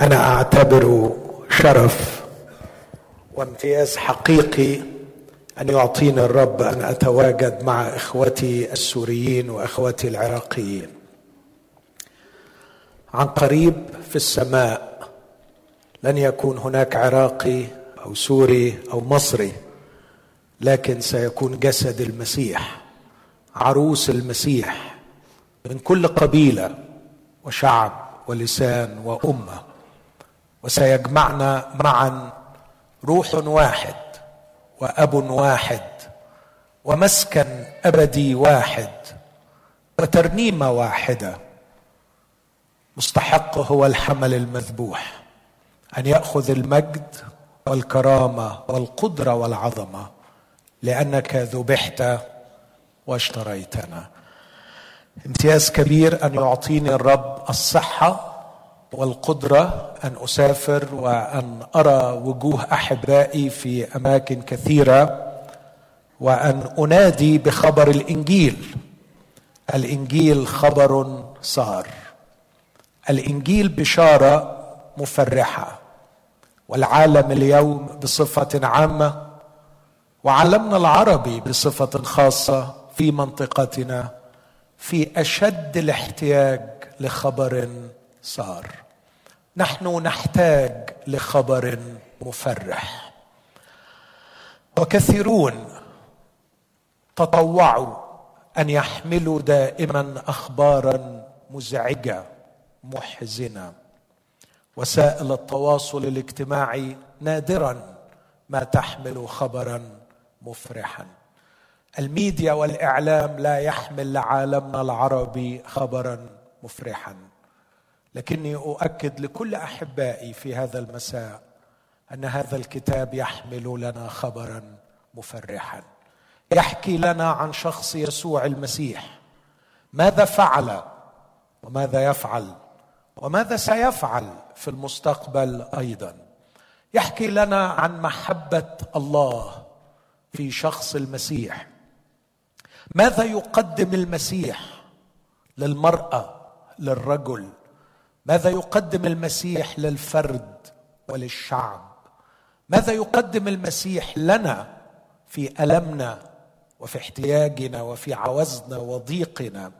أنا أعتبر شرف وامتياز حقيقي أن يعطيني الرب أن أتواجد مع إخوتي السوريين وإخوتي العراقيين. عن قريب في السماء لن يكون هناك عراقي أو سوري أو مصري لكن سيكون جسد المسيح عروس المسيح من كل قبيلة وشعب ولسان وأمة. وسيجمعنا معا روح واحد وأب واحد ومسكن أبدي واحد وترنيمة واحدة. مستحق هو الحمل المذبوح أن يأخذ المجد والكرامة والقدرة والعظمة لأنك ذبحت واشتريتنا. امتياز كبير أن يعطيني الرب الصحة والقدرة أن أسافر وأن أرى وجوه أحبائي في أماكن كثيرة وأن أنادي بخبر الإنجيل. الإنجيل خبر صار. الإنجيل بشارة مفرحة. والعالم اليوم بصفة عامة. وعالمنا العربي بصفة خاصة في منطقتنا في أشد الاحتياج لخبر صار. نحن نحتاج لخبر مفرح. وكثيرون تطوعوا أن يحملوا دائما اخبارا مزعجة محزنة. وسائل التواصل الاجتماعي نادرا ما تحمل خبرا مفرحا. الميديا والإعلام لا يحمل لعالمنا العربي خبرا مفرحا. لكني أؤكد لكل أحبائي في هذا المساء أن هذا الكتاب يحمل لنا خبرا مفرحا. يحكي لنا عن شخص يسوع المسيح. ماذا فعل وماذا يفعل وماذا سيفعل في المستقبل أيضا؟ يحكي لنا عن محبة الله في شخص المسيح. ماذا يقدم المسيح للمرأة للرجل؟ ماذا يقدم المسيح للفرد وللشعب؟ ماذا يقدم المسيح لنا في ألمنا وفي احتياجنا وفي عوزنا وضيقنا؟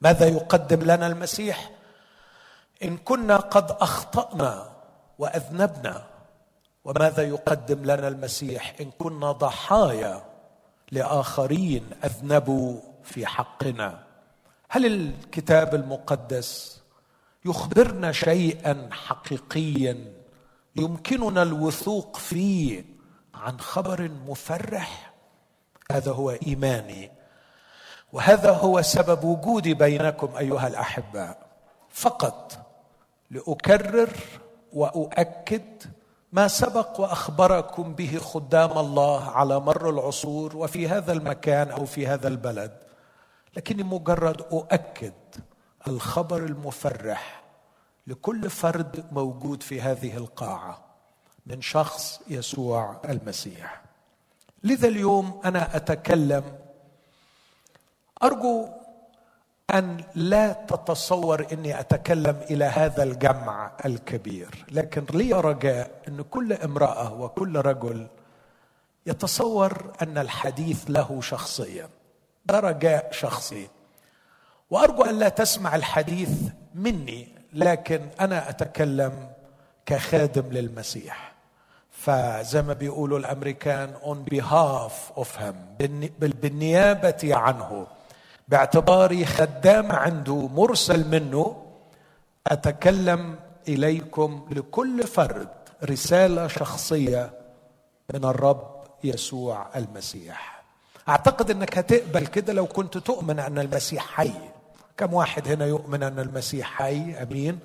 ماذا يقدم لنا المسيح؟ إن كنا قد أخطأنا وأذنبنا وماذا يقدم لنا المسيح؟ إن كنا ضحايا لآخرين أذنبوا في حقنا. هل الكتاب المقدس يخبرنا شيئا حقيقيا يمكننا الوثوق فيه عن خبر مفرح. هذا هو إيماني. وهذا هو سبب وجودي بينكم أيها الاحباء فقط لأكرر وأؤكد ما سبق وأخبركم به خدام الله على مر العصور وفي هذا المكان أو في هذا البلد. لكني مجرد أؤكد الخبر المفرح لكل فرد موجود في هذه القاعة من شخص يسوع المسيح. لذا اليوم أنا أتكلم أرجو أن لا تتصور إني أتكلم إلى هذا الجمع الكبير لكن لي رجاء أن كل امرأة وكل رجل يتصور أن الحديث له شخصيا ده رجاء شخصي. وأرجو أن لا تسمع الحديث مني لكن أنا أتكلم كخادم للمسيح. فزي ما بيقولوا الأمريكان on behalf of him. بالنيابة عنه. باعتباري خدام عنده مرسل منه أتكلم إليكم لكل فرد رسالة شخصية من الرب يسوع المسيح. أعتقد إنك هتقبل كده لو كنت تؤمن أن المسيح حي. كم واحد هنا يؤمن أن المسيح حي؟ أمين.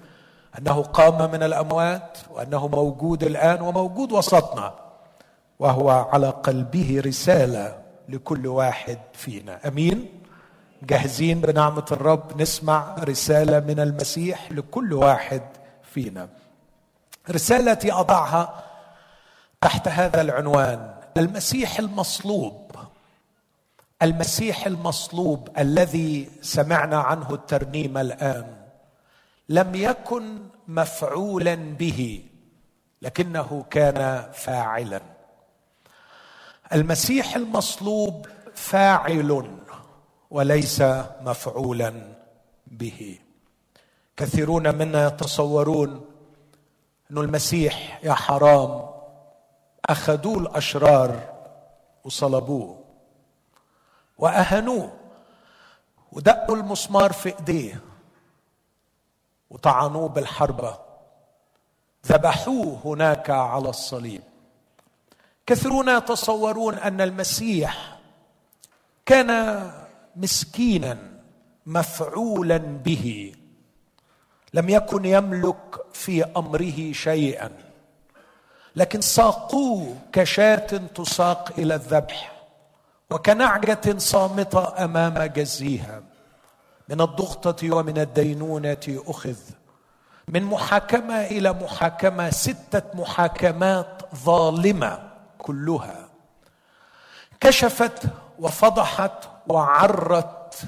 أنه قام من الأموات وأنه موجود الآن وموجود وسطنا وهو على قلبه رسالة لكل واحد فينا. أمين. جاهزين بنعمة الرب نسمع رسالة من المسيح لكل واحد فينا. رسالتي أضعها تحت هذا العنوان. المسيح المصلوب المسيح المصلوب الذي سمعنا عنه الترنيمه الآن لم يكن مفعولا به لكنه كان فاعلا. المسيح المصلوب فاعل وليس مفعولا به. كثيرون منا يتصورون أن المسيح يا حرام أخذوه الأشرار وصلبوه. وأهنوه. ودقوا المسمار في إيديه. وطعنوه بالحربة. ذبحوه هناك على الصليب. كثيرون يتصورون أن المسيح كان مسكينا مفعولا به. لم يكن يملك في أمره شيئا. لكن ساقوه كشاة تساق إلى الذبح. وكنعجة صامتة أمام جزيها. من الضغطة ومن الدينونة أخذ. من محاكمة إلى محاكمة ستة محاكمات ظالمة كلها. كشفت وفضحت وعرت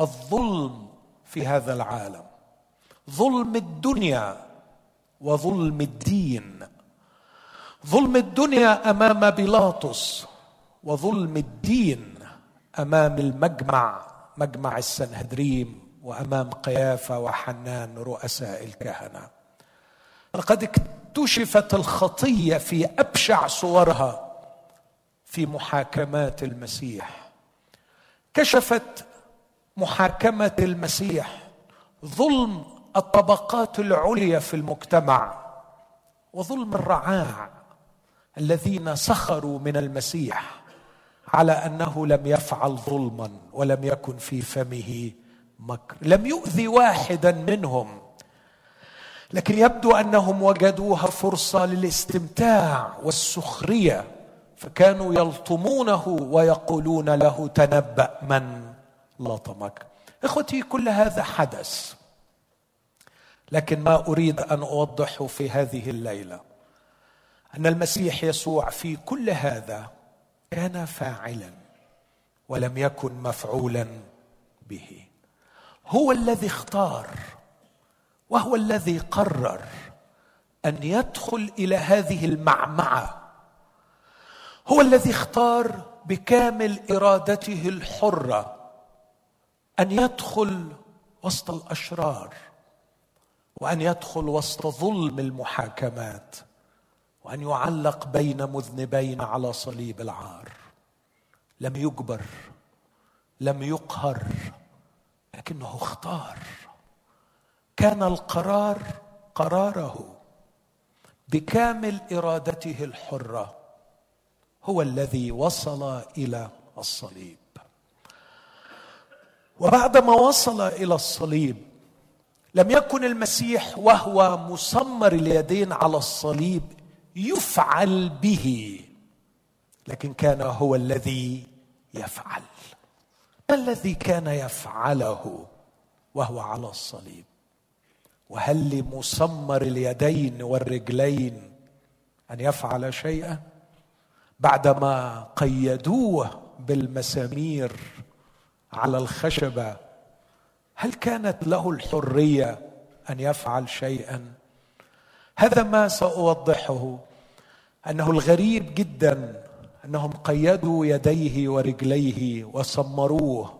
الظلم في هذا العالم. ظلم الدنيا وظلم الدين. ظلم الدنيا أمام بيلاطس. وظلم الدين أمام المجمع مجمع السنهدريم وأمام قيافة وحنان رؤساء الكهنة. لقد اكتشفت الخطية في أبشع صورها في محاكمات المسيح. كشفت محاكمة المسيح ظلم الطبقات العليا في المجتمع وظلم الرعاع الذين سخروا من المسيح. على أنه لم يفعل ظلما ولم يكن في فمه مكر. لم يؤذي واحدا منهم لكن يبدو أنهم وجدوها فرصة للاستمتاع والسخرية فكانوا يلطمونه ويقولون له تنبأ من لطمك. إخوتي كل هذا حدث لكن ما أريد أن أوضحه في هذه الليلة أن المسيح يسوع في كل هذا كان فاعلا ولم يكن مفعولا به. هو الذي اختار وهو الذي قرر أن يدخل إلى هذه المعمعة. هو الذي اختار بكامل إرادته الحرة أن يدخل وسط الأشرار وأن يدخل وسط ظلم المحاكمات. وأن يعلق بين مذنبين على صليب العار. لم يجبر لم يقهر لكنه اختار. كان القرار قراره بكامل إرادته الحرة هو الذي وصل إلى الصليب. وبعدما وصل إلى الصليب لم يكن المسيح وهو مسمر اليدين على الصليب يفعل به لكن كان هو الذي يفعل. ما الذي كان يفعله وهو على الصليب؟ وهل لمسمر اليدين والرجلين أن يفعل شيئا؟ بعدما قيدوه بالمسامير على الخشبة هل كانت له الحرية أن يفعل شيئا؟ هذا ما سأوضحه. أنه الغريب جدا أنهم قيدوا يديه ورجليه وسمروه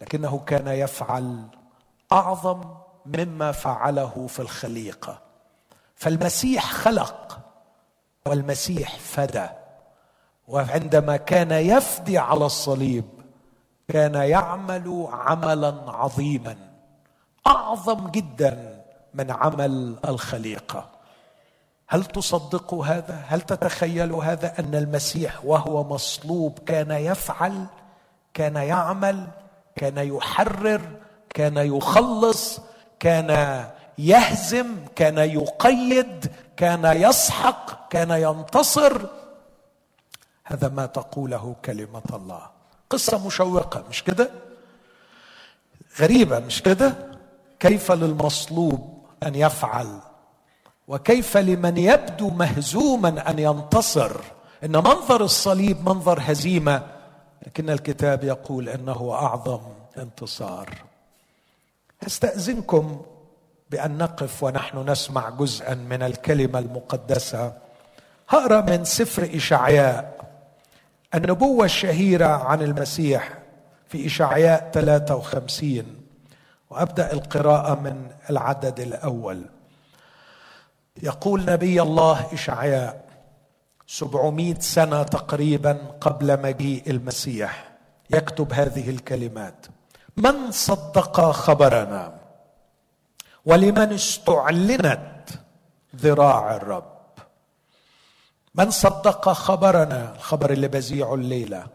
لكنه كان يفعل أعظم مما فعله في الخليقة. فالمسيح خلق والمسيح فدى وعندما كان يفدي على الصليب كان يعمل عملا عظيما أعظم جدا من عمل الخليقة. هل تصدقوا هذا؟ هل تتخيلوا هذا أن المسيح وهو مصلوب كان يفعل كان يعمل كان يحرر كان يخلص كان يهزم كان يقيد كان يسحق كان ينتصر؟ هذا ما تقوله كلمة الله. قصة مشوقة مش كده؟ غريبة مش كده؟ كيف للمصلوب أن يفعل. وكيف لمن يبدو مهزوما أن ينتصر؟ إن منظر الصليب منظر هزيمة لكن الكتاب يقول إنه أعظم انتصار. أستأذنكم بأن نقف ونحن نسمع جزءا من الكلمة المقدسة. هقرا من سفر إشعياء النبوة الشهيرة عن المسيح في إشعياء 53 وأبدأ القراءة من العدد الأول. يقول نبي الله إشعياء سبعمائة سنة تقريبا قبل مجيء المسيح. يكتب هذه الكلمات من صدق خبرنا؟ ولمن استعلنت ذراع الرب؟ من صدق خبرنا؟ الخبر اللي بزيعه الليلة.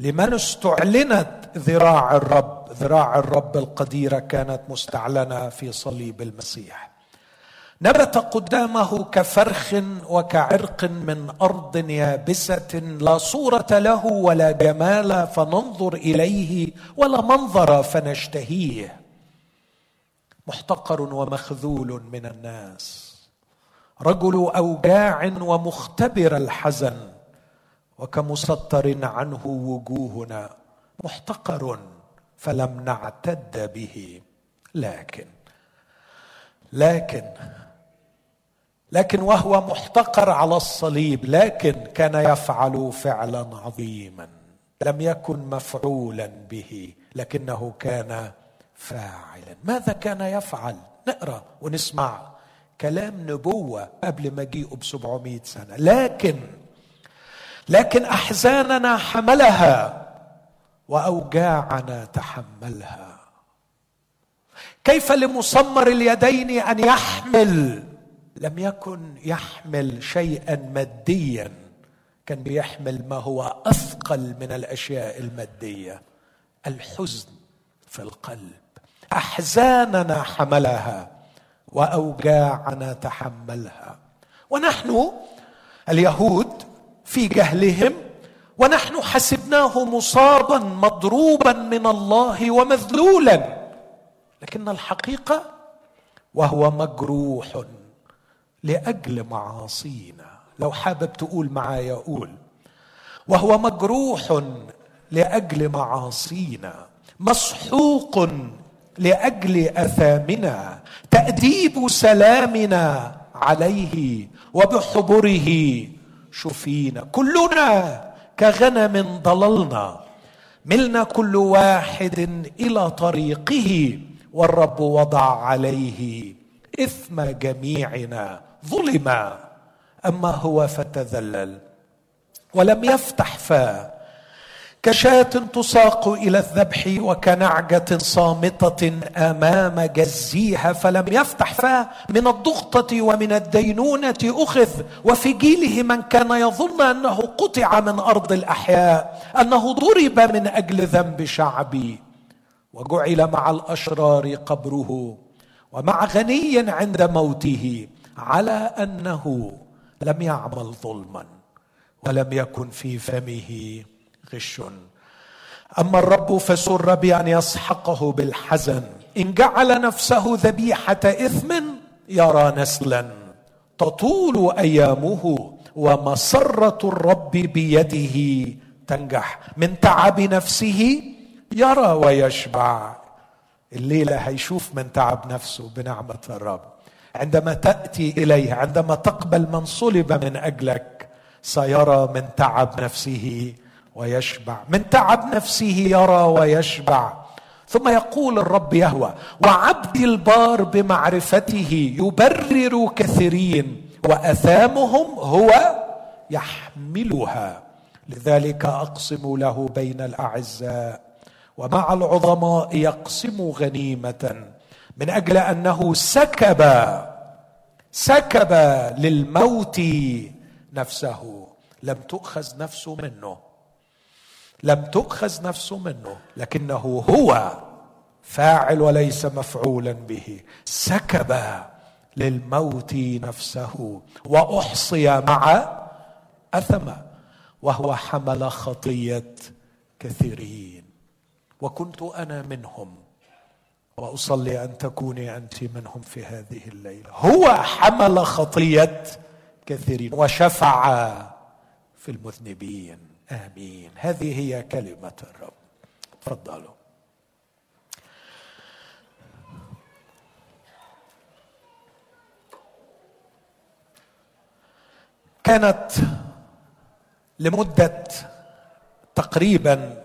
لمن استعلنت ذراع الرب؟ ذراع الرب القديره كانت مستعلنة في صليب المسيح. نبت قدامه كفرخ وكعرق من أرض يابسة لا صورة له ولا جمال فننظر إليه ولا منظر فنشتهيه. محتقر ومخذول من الناس. رجل أوجاع ومختبر الحزن وكمسطر عنه وجوهنا محتقر فلم نعتد به. لكن لكن لكن وهو محتقر على الصليب لكن كان يفعل فعلا عظيما لم يكن مفعولا به لكنه كان فاعلا. ماذا كان يفعل؟ نقرأ ونسمع كلام نبوة قبل مجيئه ب 700 سنة. لكن لكن أحزاننا حملها. وأوجاعنا تحملها. كيف لمصمر اليدين أن يحمل؟ لم يكن يحمل شيئا ماديا كان بيحمل ما هو أثقل من الأشياء المادية الحزن في القلب. أحزاننا حملها وأوجاعنا تحملها. ونحن اليهود في جهلهم ونحن حسبناه مصابا مضروبا من الله ومذلولا. لكن الحقيقة وهو مجروح لأجل معاصينا. لو حابب تقول معايا قول. وهو مجروح لأجل معاصينا. مسحوق لأجل أثامنا. تأديب سلامنا عليه وبحبره شفينا. كلنا كغنم ضللنا. ملنا كل واحد إلى طريقه والرب وضع عليه إثم جميعنا. ظلم أما هو فتذلل. ولم يفتح فاه كشاة تساق إلى الذبح وكنعجة صامتة أمام جزيها فلم يفتح فاه من الضغطة ومن الدينونة أخذ وفي جيله من كان يظن أنه قطع من أرض الأحياء أنه ضرب من أجل ذنب شعبي. وجعل مع الأشرار قبره ومع غني عند موته على أنه لم يعمل ظلما ولم يكن في فمه. غش أما الرب فسر بأن يسحقه بالحزن. إن جعل نفسه ذبيحة إثم يرى نسلا. تطول أيامه ومسرة الرب بيده تنجح. من تعب نفسه يرى ويشبع. الليلة هيشوف من تعب نفسه بنعمة الرب. عندما تأتي إليه عندما تقبل من صلب من أجلك سيرى من تعب نفسه ويشبع. من تعب نفسه يرى ويشبع. ثم يقول الرب يهوى وعبدي البار بمعرفته يبرر كثيرين وأثامهم هو يحملها. لذلك أقسم له بين الأعزاء ومع العظماء يقسم غنيمة. من أجل أنه سكب سكب للموت نفسه. لم تؤخذ نفسه منه. لم تؤخذ نفسه منه لكنه هو فاعل وليس مفعولا به. سكب للموت نفسه وأحصي مع أثم وهو حمل خطية كثيرين. وكنت أنا منهم وأصلي أن تكوني أنت منهم في هذه الليلة. هو حمل خطية كثيرين وشفع في المذنبين. آمين. هذه هي كلمة الرب. تفضلوا. كانت لمدة تقريبا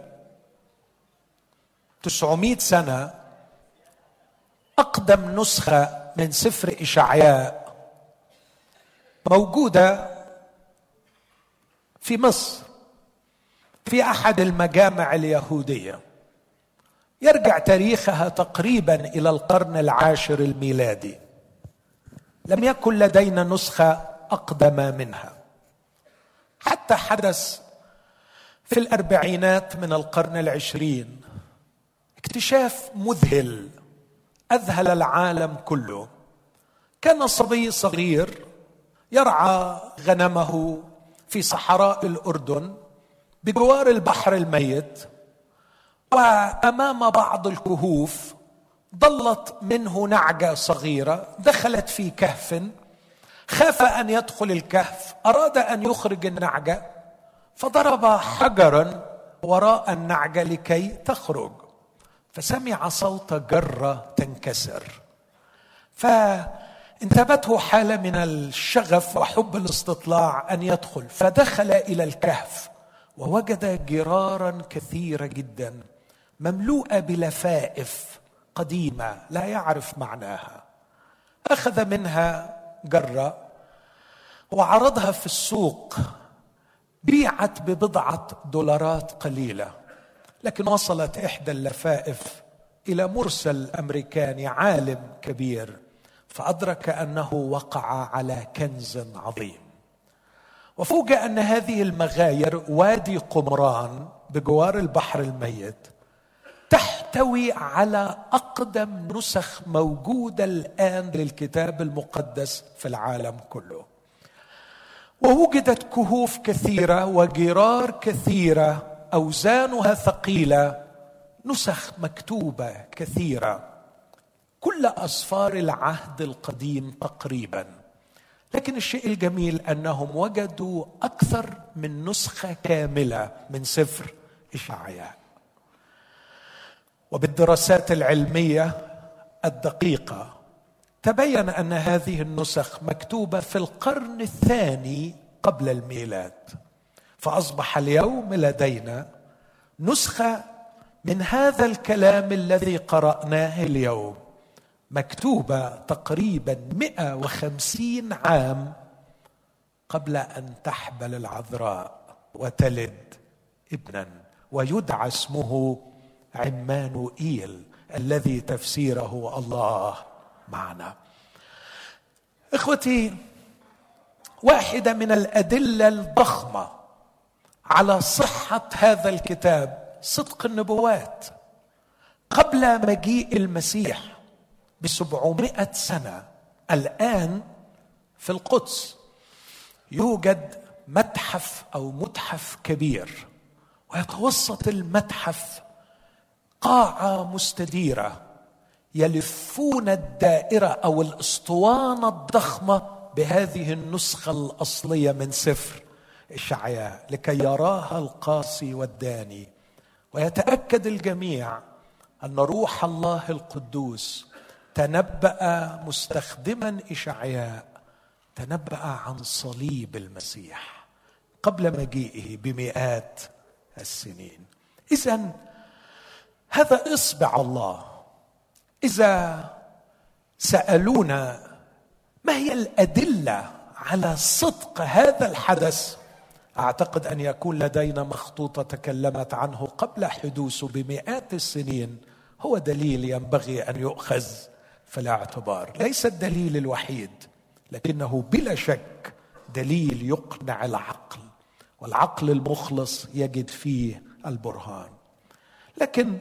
900 سنة أقدم نسخة من سفر إشعياء موجودة في مصر. في أحد المجامع اليهودية. يرجع تاريخها تقريبا إلى القرن العاشر الميلادي. لم يكن لدينا نسخة أقدم منها. حتى حدث في الأربعينات من القرن العشرين اكتشاف مذهل أذهل العالم كله. كان صبي صغير يرعى غنمه في صحراء الأردن. بجوار البحر الميت وأمام بعض الكهوف ضلت منه نعجة صغيرة دخلت في كهف خاف أن يدخل الكهف أراد أن يخرج النعجة فضرب حجرا وراء النعجة لكي تخرج فسمع صوت جرة تنكسر فانتابته حالة من الشغف وحب الاستطلاع أن يدخل فدخل إلى الكهف. ووجد جرارا كثيرة جدا مملوءة بلفائف قديمة لا يعرف معناها. أخذ منها جرة وعرضها في السوق بيعت ببضعة دولارات قليلة لكن وصلت إحدى اللفائف إلى مرسل أمريكاني عالم كبير فأدرك أنه وقع على كنز عظيم. وفوجئ أن هذه المغاير وادي قمران بجوار البحر الميت تحتوي على أقدم نسخ موجودة الآن للكتاب المقدس في العالم كله. ووجدت كهوف كثيرة وجرار كثيرة أوزانها ثقيلة نسخ مكتوبة كثيرة. كل اسفار العهد القديم تقريبا. لكن الشيء الجميل أنهم وجدوا أكثر من نسخة كاملة من سفر إشعياء. وبالدراسات العلمية الدقيقة تبين أن هذه النسخ مكتوبة في القرن الثاني قبل الميلاد فأصبح اليوم لدينا نسخة من هذا الكلام الذي قرأناه اليوم. مكتوبة تقريبا 150 عام قبل أن تحبل العذراء وتلد ابنا ويدعى اسمه عمانوئيل الذي تفسيره الله معنا. إخوتي واحدة من الأدلة الضخمة على صحة هذا الكتاب صدق النبوات قبل مجيء المسيح. بسبعمائه سنة. الآن في القدس يوجد متحف أو متحف كبير ويتوسط المتحف قاعة مستديرة يلفون الدائرة أو الأسطوانة الضخمة بهذه النسخة الأصلية من سفر إشعياء لكي يراها القاسي والداني. ويتأكد الجميع أن روح الله القدوس تنبأ مستخدما إشعياء تنبأ عن صليب المسيح قبل مجيئه بمئات السنين. إذا هذا إصبع الله. إذا سألونا ما هي الأدلة على صدق هذا الحدث؟ أعتقد أن يكون لدينا مخطوطة تكلمت عنه قبل حدوثه بمئات السنين. هو دليل ينبغي أن يؤخذ. في الاعتبار ليس الدليل الوحيد لكنه بلا شك دليل يقنع العقل والعقل المخلص يجد فيه البرهان. لكن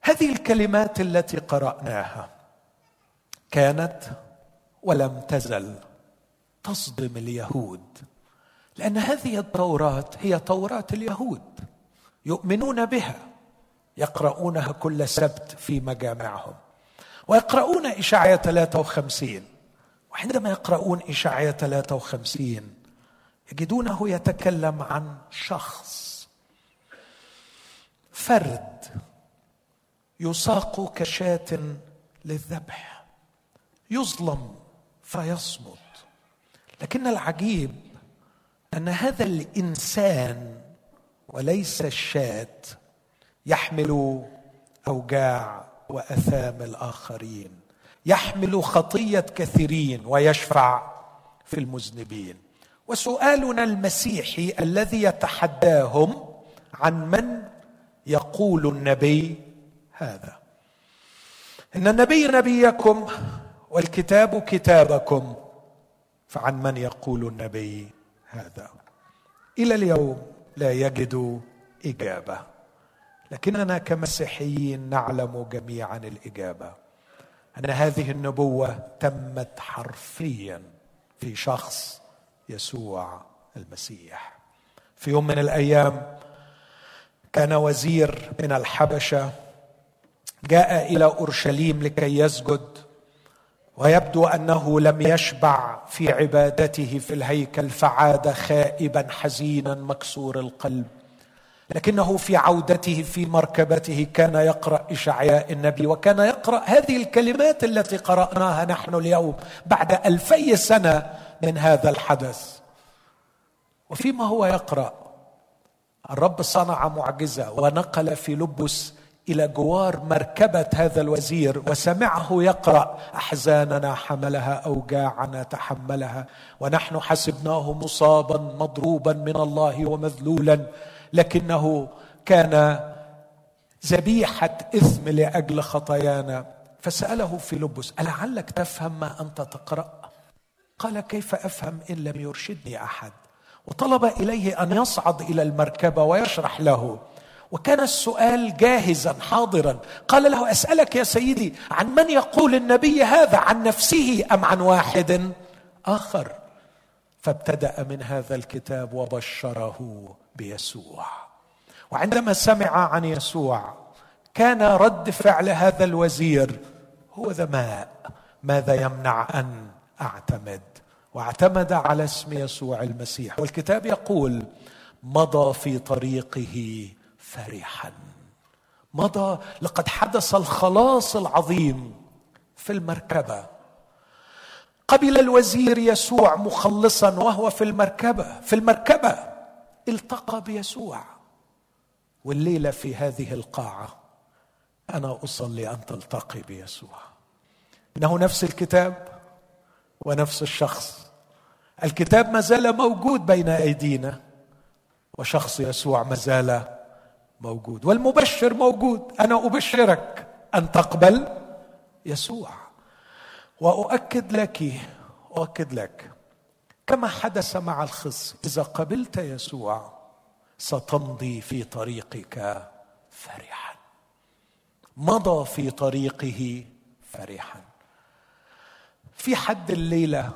هذه الكلمات التي قرأناها كانت ولم تزل تصدم اليهود لأن هذه التوراة هي توراة اليهود يؤمنون بها يقرؤونها كل سبت في مجامعهم. ويقرؤون إشعية 53 وعندما يقرؤون إشعية 53 يجدونه يتكلم عن شخص. فرد يساق كشاة للذبح. يظلم فيصمت. لكن العجيب أن هذا الإنسان وليس الشاة يحمل أوجاع وأثام الآخرين. يحمل خطية كثيرين ويشفع في المذنبين. وسؤالنا المسيحي الذي يتحداهم عن من يقول النبي هذا. إن النبي نبيكم والكتاب كتابكم فعن من يقول النبي هذا؟ إلى اليوم لا يجد إجابة. لكننا كمسيحيين نعلم جميعا الإجابة. أن هذه النبوة تمت حرفيا في شخص يسوع المسيح. في يوم من الأيام كان وزير من الحبشة جاء إلى أورشليم لكي يسجد ويبدو أنه لم يشبع في عبادته في الهيكل فعاد خائبا حزينا مكسور القلب. لكنه في عودته في مركبته كان يقرأ إشعياء النبي وكان يقرأ هذه الكلمات التي قرأناها نحن اليوم بعد ألفي سنة من هذا الحدث. وفيما هو يقرأ الرب صنع معجزة ونقل في لبس إلى جوار مركبة هذا الوزير وسمعه يقرأ أحزاننا حملها أوجاعنا تحملها ونحن حسبناه مصابا مضروبا من الله ومذلولا. لكنه كان ذبيحة إثم لأجل خطايانا. فسأله فيلبس ألعلك تفهم ما أنت تقرأ؟ قال كيف أفهم إن لم يرشدني أحد؟ وطلب إليه أن يصعد إلى المركبة ويشرح له. وكان السؤال جاهزا حاضرا. قال له أسألك يا سيدي عن من يقول النبي هذا؟ عن نفسه أم عن واحد آخر؟ فابتدأ من هذا الكتاب وبشره. بيسوع وعندما سمع عن يسوع كان رد فعل هذا الوزير هو ذا ماء ماذا يمنع أن أعتمد؟ واعتمد على اسم يسوع المسيح. والكتاب يقول مضى في طريقه فرحا. مضى لقد حدث الخلاص العظيم في المركبة. قبل الوزير يسوع مخلصا وهو في المركبة في المركبة. التقى بيسوع. والليلة في هذه القاعة أنا أصلي أن تلتقي بيسوع. إنه نفس الكتاب ونفس الشخص. الكتاب ما زال موجود بين أيدينا وشخص يسوع ما زال موجود. والمبشر موجود. أنا أبشرك أن تقبل يسوع. وأؤكد لك أؤكد لك كما حدث مع الخص إذا قبلت يسوع ستمضي في طريقك فرحا. مضى في طريقه فرحا. في حد الليلة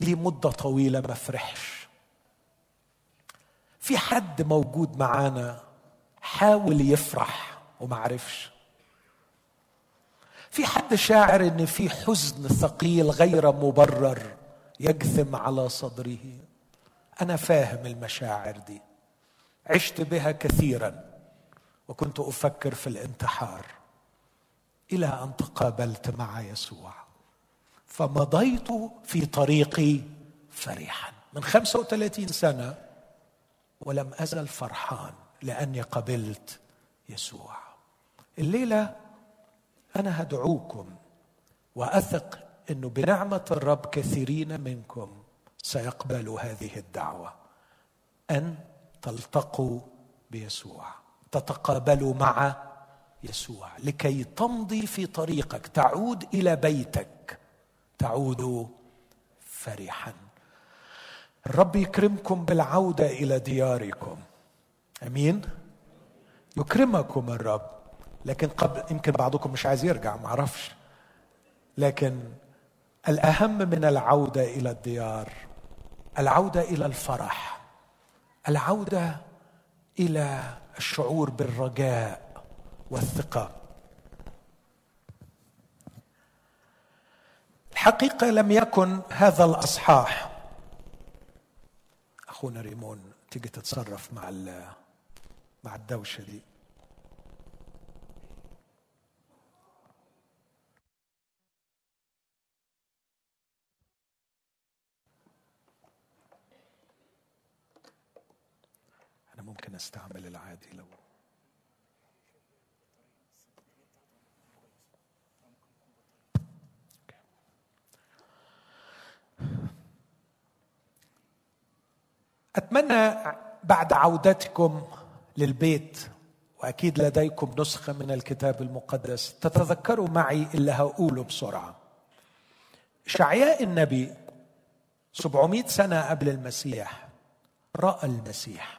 لمدة طويلة ما فرحش. في حد موجود معانا حاول يفرح وما عرفش. في حد شاعر إن في حزن ثقيل غير مبرر. يجثم على صدره. أنا فاهم المشاعر دي. عشت بها كثيرا وكنت أفكر في الانتحار إلى أن تقابلت مع يسوع. فمضيت في طريقي فرحا. من 35 سنة ولم أزل فرحان لأني قبلت يسوع. الليلة أنا هدعوكم وأثق إنه بنعمة الرب كثيرين منكم سيقبلوا هذه الدعوة. أن تلتقوا بيسوع. تتقابلوا مع يسوع. لكي تمضي في طريقك. تعود إلى بيتك. تعود فرحا. الرب يكرمكم بالعودة إلى دياركم. آمين. يكرمكم الرب. لكن قبل يمكن بعضكم مش عايز يرجع ما أعرفش. لكن الأهم من العودة إلى الديار العودة إلى الفرح العودة إلى الشعور بالرجاء والثقة. الحقيقة لم يكن هذا الأصحاح. أخونا ريمون تيجي تتصرف مع مع الدوشة دي. ممكن أستعمل العادي لو. أتمنى بعد عودتكم للبيت وأكيد لديكم نسخة من الكتاب المقدس تتذكروا معي اللي هقوله بسرعة. شعياء النبي 700 سنة قبل المسيح رأى المسيح.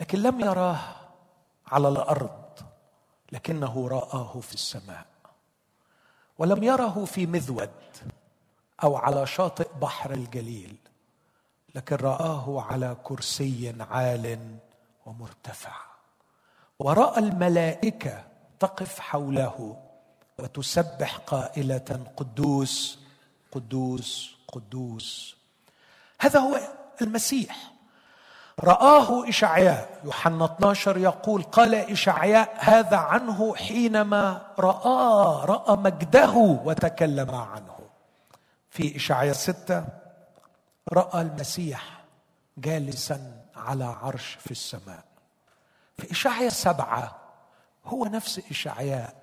لكن لم يراه على الأرض لكنه رآه في السماء. ولم يره في مذود أو على شاطئ بحر الجليل لكن رآه على كرسي عال ومرتفع. ورأى الملائكة تقف حوله وتسبح قائلة قدوس قدوس قدوس. هذا هو المسيح. رآه إشعياء. يوحنا 12 يقول قال إشعياء هذا عنه حينما رآه رأى مجده وتكلم عنه. في إشعياء ستة رأى المسيح جالسا على عرش في السماء. في إشعياء سبعة هو نفس إشعياء.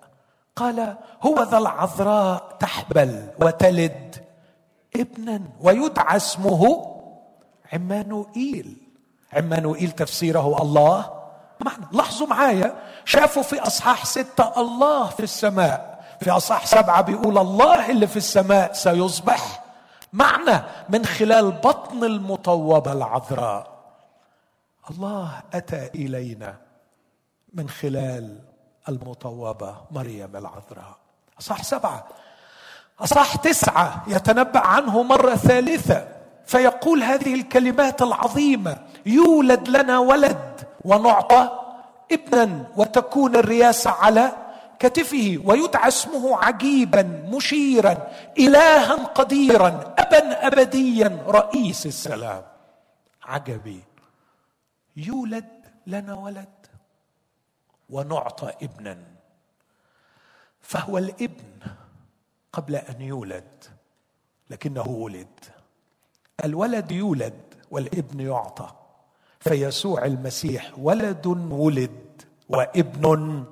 قال هو ذا العذراء تحبل وتلد ابنا ويدعى اسمه عمانوئيل. عمانوئيل تفسيره الله. معنى لاحظوا معايا شافوا في أصحاح ستة الله في السماء. في أصحاح سبعة بيقول الله اللي في السماء سيصبح. معنى من خلال بطن المطوبة العذراء. الله أتى إلينا من خلال المطوبة مريم العذراء. اصح سبعة. اصح تسعة يتنبأ عنه مرة ثالثة فيقول هذه الكلمات العظيمة. يولد لنا ولد ونعطى ابنا وتكون الرياسه على كتفه ويدعى اسمه عجيبا مشيرا إلها قديرا أبا أبديا رئيس السلام. عجبي. يولد لنا ولد ونعطى ابنا. فهو الابن قبل أن يولد لكنه ولد. الولد يولد والابن يعطى. فيسوع المسيح ولد ولد وابن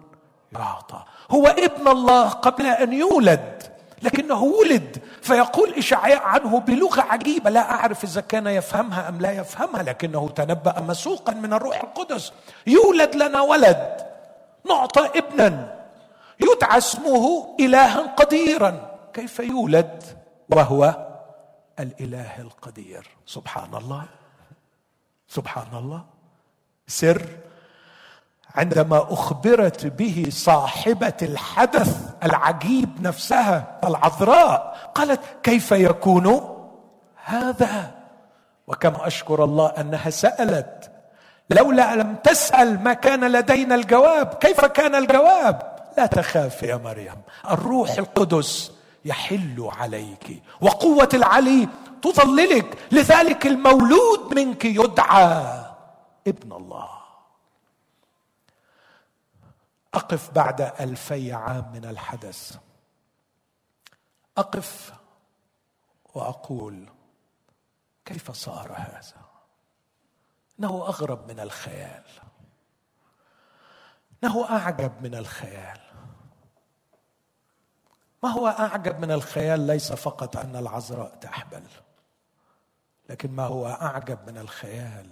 يعطى هو ابن الله قبل أن يولد لكنه ولد. فيقول إشعياء عنه بلغة عجيبة لا أعرف إذا كان يفهمها أم لا يفهمها لكنه تنبأ مسوقا من الروح القدس. يولد لنا ولد نعطى ابنا. يدعى اسمه الها قديرا. كيف يولد؟ وهو الإله القدير. سبحان الله. سبحان الله. سر. عندما أخبرت به صاحبة الحدث العجيب نفسها العذراء قالت كيف يكون هذا؟ وكم أشكر الله أنها سألت لولا لم تسأل ما كان لدينا الجواب كيف كان الجواب؟ لا تخاف يا مريم الروح القدس يحل عليك وقوة العلي تظللك لذلك المولود منك يدعى ابن الله. أقف بعد ألفي عام من الحدث. أقف وأقول كيف صار هذا؟ إنه أغرب من الخيال. إنه أعجب من الخيال. ما هو أعجب من الخيال؟ ليس فقط أن العذراء تحبل. لكن ما هو أعجب من الخيال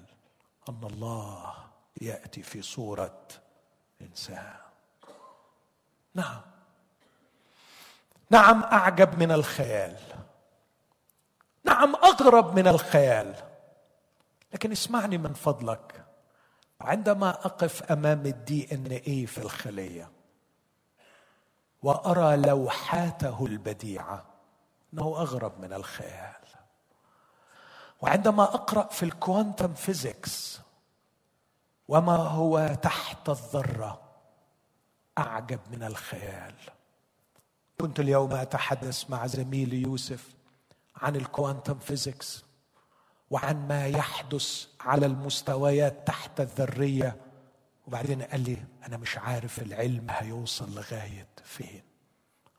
أن الله يأتي في صورة إنسان. نعم. نعم أعجب من الخيال. نعم أغرب من الخيال. لكن اسمعني من فضلك. عندما أقف أمام ال DNA في الخلية وأرى لوحاته البديعة إنه أغرب من الخيال. وعندما أقرأ في ال quantum physics وما هو تحت الذرة أعجب من الخيال. كنت اليوم أتحدث مع زميلي يوسف عن الكوانتم فيزيكس وعن ما يحدث على المستويات تحت الذرية. وبعدين قال لي أنا مش عارف العلم هيوصل لغاية فين.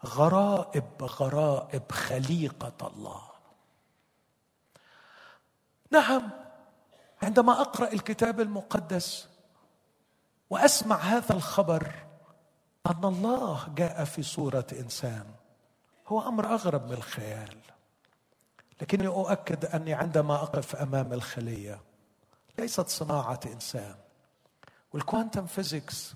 غرائب غرائب خليقة الله. نعم عندما أقرأ الكتاب المقدس وأسمع هذا الخبر أن الله جاء في صورة إنسان هو أمر أغرب من الخيال. لكني أؤكد أني عندما أقف أمام الخلية ليست صناعة إنسان. والكوانتم فيزيكس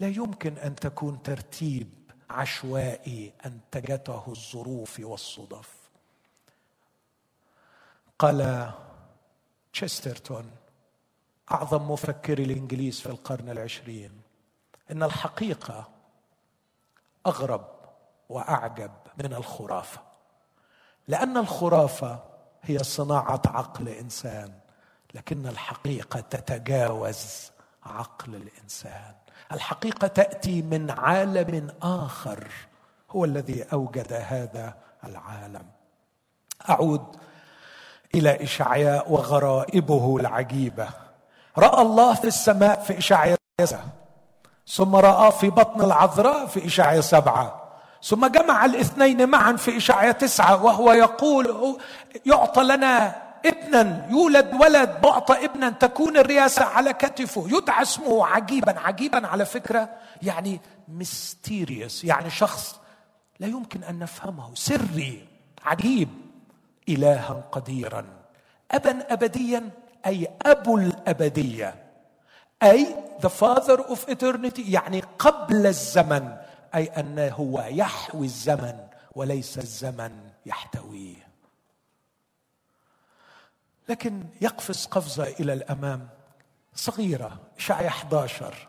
لا يمكن أن تكون ترتيب عشوائي انتجته الظروف والصدف. قال تشسترتون أعظم مفكري الإنجليز في القرن العشرين. إن الحقيقة أغرب وأعجب من الخرافة لأن الخرافة هي صناعة عقل انسان لكن الحقيقة تتجاوز عقل الإنسان. الحقيقة تأتي من عالم آخر هو الذي أوجد هذا العالم. أعود إلى اشعياء وغرائبه العجيبة. رأى الله في السماء في اشعياء ثم رأى في بطن العذراء في اشعياء سبعة. ثم جمع الاثنين معا في اشعياء تسعة وهو يقول يعطى لنا ابنا يولد ولد بعطى ابنا تكون الرياسة على كتفه. يدعى اسمه عجيبا عجيبا على فكرة يعني ميستيريوس يعني شخص لا يمكن أن نفهمه سري عجيب. إلها قديرا أبا أبديا أي أبو الأبدية أي the father of eternity يعني قبل الزمن أي أنه هو يحوي الزمن وليس الزمن يحتويه. لكن يقفز قفزة إلى الأمام صغيرة إشعيا 11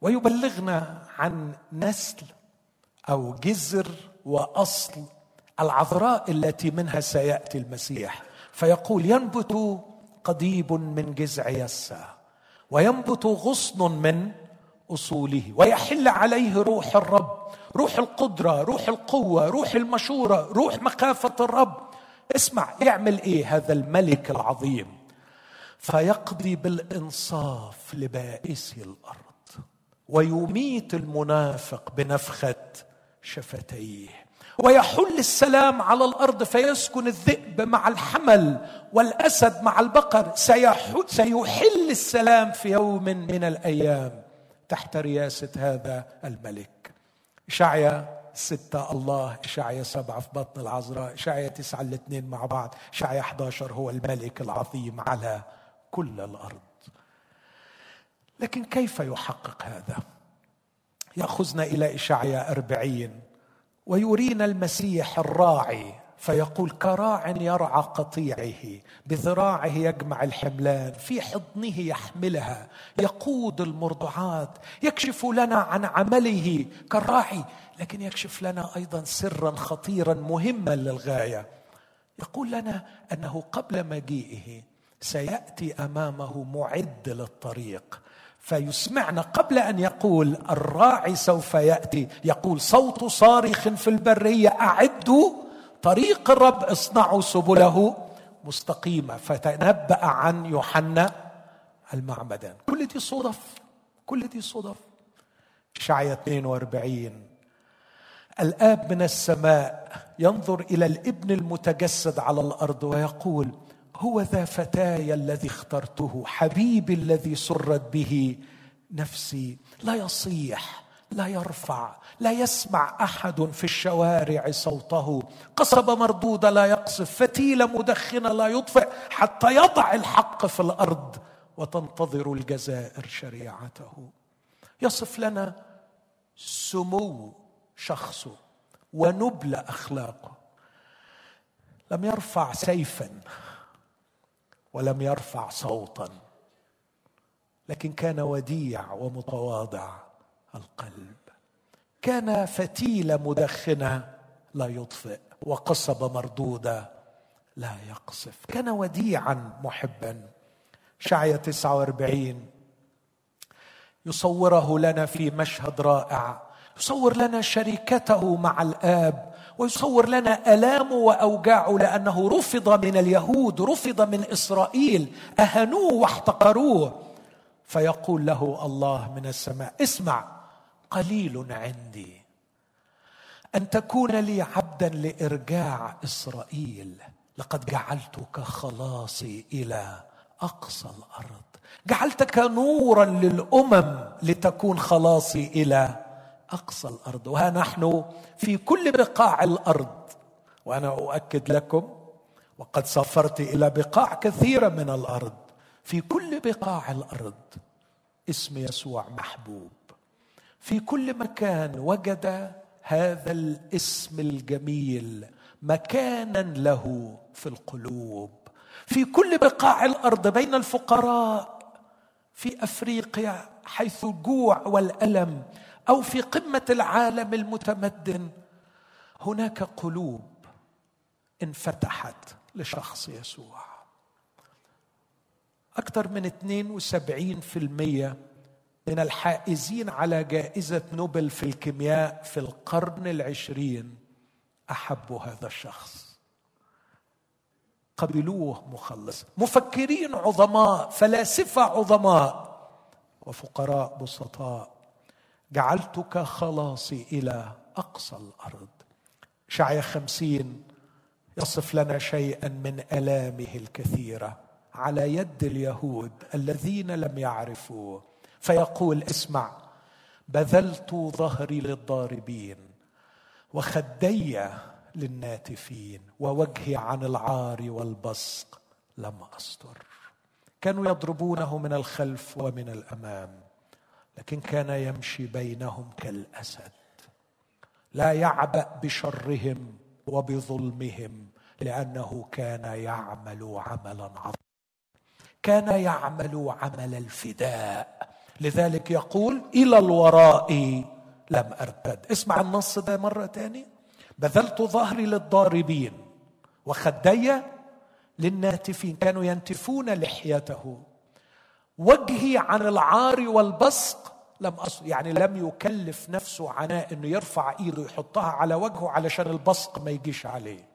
ويبلغنا عن نسل أو جذر وأصل العذراء التي منها سيأتي المسيح. فيقول ينبت قضيب من جذع يسى وينبت غصن من أصوله ويحل عليه روح الرب روح القدرة روح القوة روح المشورة روح مخافه الرب. اسمع يعمل إيه هذا الملك العظيم؟ فيقضي بالإنصاف لبائسي الأرض ويميت المنافق بنفخة شفتيه. ويحل السلام على الأرض فيسكن الذئب مع الحمل والأسد مع البقر. سيحل السلام في يوم من الأيام. تحت رياسة هذا الملك. إشعيا ستة الله إشعيا سبعة في بطن العذراء إشعيا تسعة الاثنين مع بعض إشعيا 11 هو الملك العظيم على كل الأرض. لكن كيف يحقق هذا؟ يأخذنا إلى إشعيا أربعين. ويرينا المسيح الراعي فيقول كراع يرعى قطيعه بذراعه يجمع الحملان في حضنه يحملها يقود المرضعات يكشف لنا عن عمله كالراعي لكن يكشف لنا أيضا سرا خطيرا مهما للغاية. يقول لنا أنه قبل مجيئه سيأتي أمامه معد للطريق. فيسمعنا قبل أن يقول الراعي سوف يأتي. يقول صوت صارخ في البرية اعدوا طريق الرب اصنعوا سبله مستقيمة. فتنبأ عن يوحنا المعمدان كل دي صدف كل دي صدف. اشعيا 42 الآب من السماء ينظر إلى الإبن المتجسد على الأرض ويقول هو ذا فتاي الذي اخترته حبيبي الذي سرت به نفسي. لا يصيح لا يرفع لا يسمع أحد في الشوارع صوته. قصبه مردوده لا يقصف فتيله مدخنه لا يطفئ حتى يضع الحق في الأرض وتنتظر الجزائر شريعته. يصف لنا سمو شخصه ونبل أخلاقه. لم يرفع سيفا. ولم يرفع صوتا لكن كان وديع ومتواضع القلب. كان فتيله مدخنه لا يطفئ وقصبه مردوده لا يقصف. كان وديعا محبا. شعية 49 يصوره لنا في مشهد رائع. يصور لنا شركته مع الآب ويصور لنا آلامه وأوجاعه لأنه رفض من اليهود رفض من إسرائيل اهانوه واحتقروه. فيقول له الله من السماء اسمع قليل عندي أن تكون لي عبدا لإرجاع إسرائيل. لقد جعلتك خلاصي إلى أقصى الأرض. جعلتك نورا للأمم لتكون خلاصي إلى أقصى الأرض وها نحن في كل بقاع الأرض. وأنا أؤكد لكم وقد سافرت إلى بقاع كثيرة من الأرض. في كل بقاع الأرض اسم يسوع محبوب. في كل مكان وجد هذا الاسم الجميل مكانا له في القلوب. في كل بقاع الأرض بين الفقراء في أفريقيا حيث الجوع والألم أو في قمة العالم المتمدن. هناك قلوب انفتحت لشخص يسوع. أكثر من 72% من الحائزين على جائزة نوبل في الكيمياء في القرن العشرين أحبوا هذا الشخص. قبلوه مخلص. مفكرين عظماء فلاسفة عظماء وفقراء بسطاء. جعلتك خلاصي إلى أقصى الأرض. شعية خمسين يصف لنا شيئا من ألامه الكثيرة على يد اليهود الذين لم يعرفوا فيقول اسمع بذلت ظهري للضاربين وخدي للناتفين ووجهي عن العار والبصق لم أستر. كانوا يضربونه من الخلف ومن الأمام. لكن كان يمشي بينهم كالأسد. لا يعبأ بشرهم وبظلمهم لأنه كان يعمل عملا عظيما. كان يعمل عمل الفداء. لذلك يقول إلى الوراء لم أرتد. اسمع النص ده مرة تاني بذلت ظهري للضاربين وخدي للناتفين. كانوا ينتفون لحيته. وجهي عن العار والبصق لم أصل يعني لم يكلف نفسه عناء إنه يرفع إيده يحطها على وجهه علشان البصق ما يجيش عليه.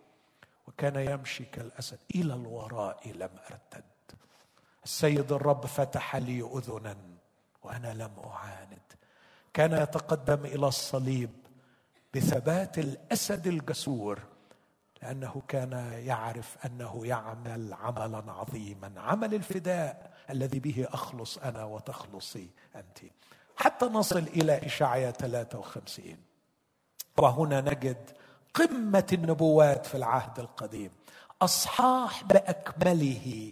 وكان يمشي كالأسد. إلى الوراء لم أرتد. السيد الرب فتح لي أذنا وأنا لم أعاند. كان يتقدم إلى الصليب بثبات الأسد الجسور لأنه كان يعرف أنه يعمل عملا عظيما. عمل الفداء الذي به أخلص أنا وتخلصي انت. حتى نصل إلى إشعياء 53 وهنا نجد قمة النبوات في العهد القديم. أصحاح بأكمله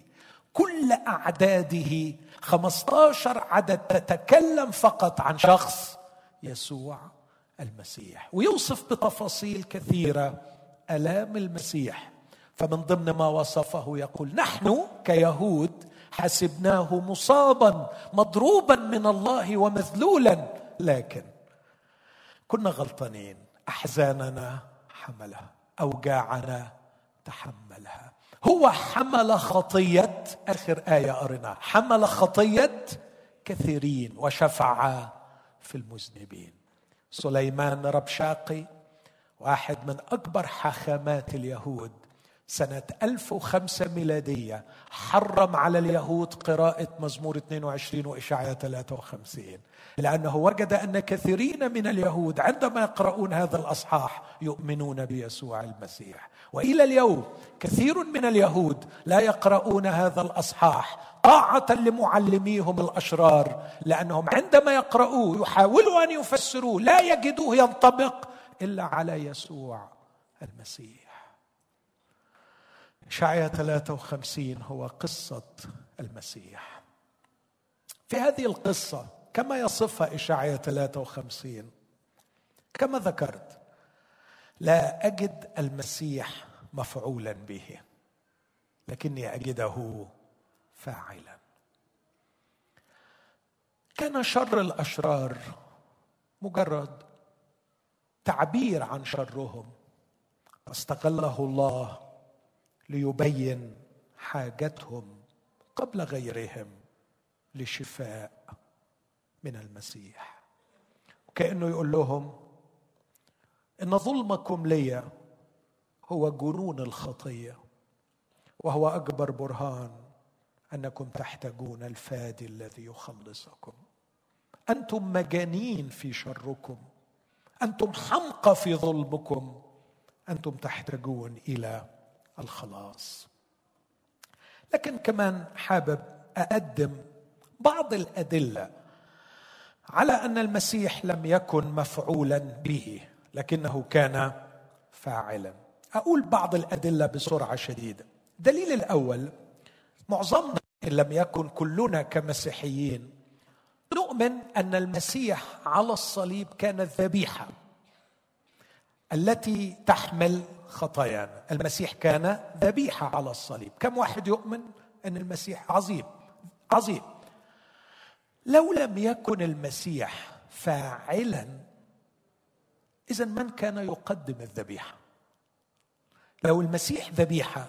كل أعداده 15 عدد تتكلم فقط عن شخص يسوع المسيح. ويوصف بتفاصيل كثيرة ألام المسيح. فمن ضمن ما وصفه يقول نحن كيهود حسبناه مصابا مضروبا من الله ومذلولا. لكن كنا غلطانين. أحزاننا حملها أوجاعنا تحملها. هو حمل خطية. آخر آية قريناها حمل خطية كثيرين وشفع في المذنبين. سليمان ربشاقي واحد من أكبر حاخامات اليهود. سنة 1005 ميلادية حرم على اليهود قراءة مزمور 22 وإشعياء 53 لأنه وجد أن كثيرين من اليهود عندما يقرؤون هذا الأصحاح يؤمنون بيسوع المسيح. وإلى اليوم كثير من اليهود لا يقرؤون هذا الأصحاح طاعة لمعلميهم الأشرار لأنهم عندما يقرؤوه يحاولوا أن يفسروه لا يجدوه ينطبق إلا على يسوع المسيح. إشعياء 53 هو قصة المسيح. في هذه القصة كما يصفها إشعياء 53 كما ذكرت لا أجد المسيح مفعولا به لكني أجده فاعلا. كان شر الأشرار مجرد تعبير عن شرهم استغله الله ليبين حاجتهم قبل غيرهم لشفاء من المسيح. وكانه يقول لهم إن ظلمكم لي هو جنون الخطية وهو أكبر برهان أنكم تحتاجون الفادي الذي يخلصكم. أنتم مجانين في شركم أنتم حمقى في ظلمكم أنتم تحتاجون إلى الخلاص. لكن كمان حابب أقدم بعض الأدلة على أن المسيح لم يكن مفعولا به لكنه كان فاعلا. أقول بعض الأدلة بسرعة شديدة. الدليل الأول معظمنا ان لم يكن كلنا كمسيحيين نؤمن أن المسيح على الصليب كانت ذبيحه التي تحمل خطايانا. المسيح كان ذبيحة على الصليب. كم واحد يؤمن أن المسيح عظيم؟ عظيم. لو لم يكن المسيح فاعلا اذا من كان يقدم الذبيحة؟ لو المسيح ذبيحة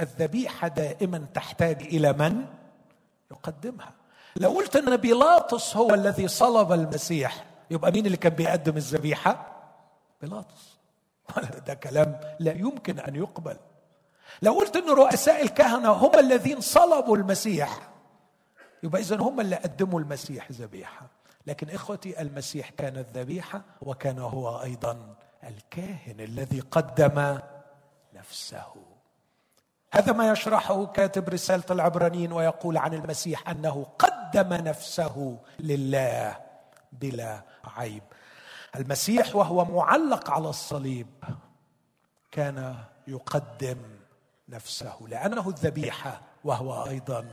الذبيحة دائما تحتاج إلى من؟ يقدمها. لو قلت أن بيلاطس هو الذي صلب المسيح يبقى مين اللي كان بيقدم الذبيحة؟ بيلاطس. ده كلام لا يمكن أن يقبل. لو قلت إن رؤساء الكهنة هم الذين صلبوا المسيح يبقى اذا هم اللي قدموا المسيح ذبيحة. لكن إخوتي المسيح كان الذبيحة وكان هو أيضا الكاهن الذي قدم نفسه. هذا ما يشرحه كاتب رسالة العبرانيين ويقول عن المسيح أنه قدم نفسه لله بلا عيب. المسيح وهو معلق على الصليب كان يقدم نفسه لأنه الذبيحة وهو أيضا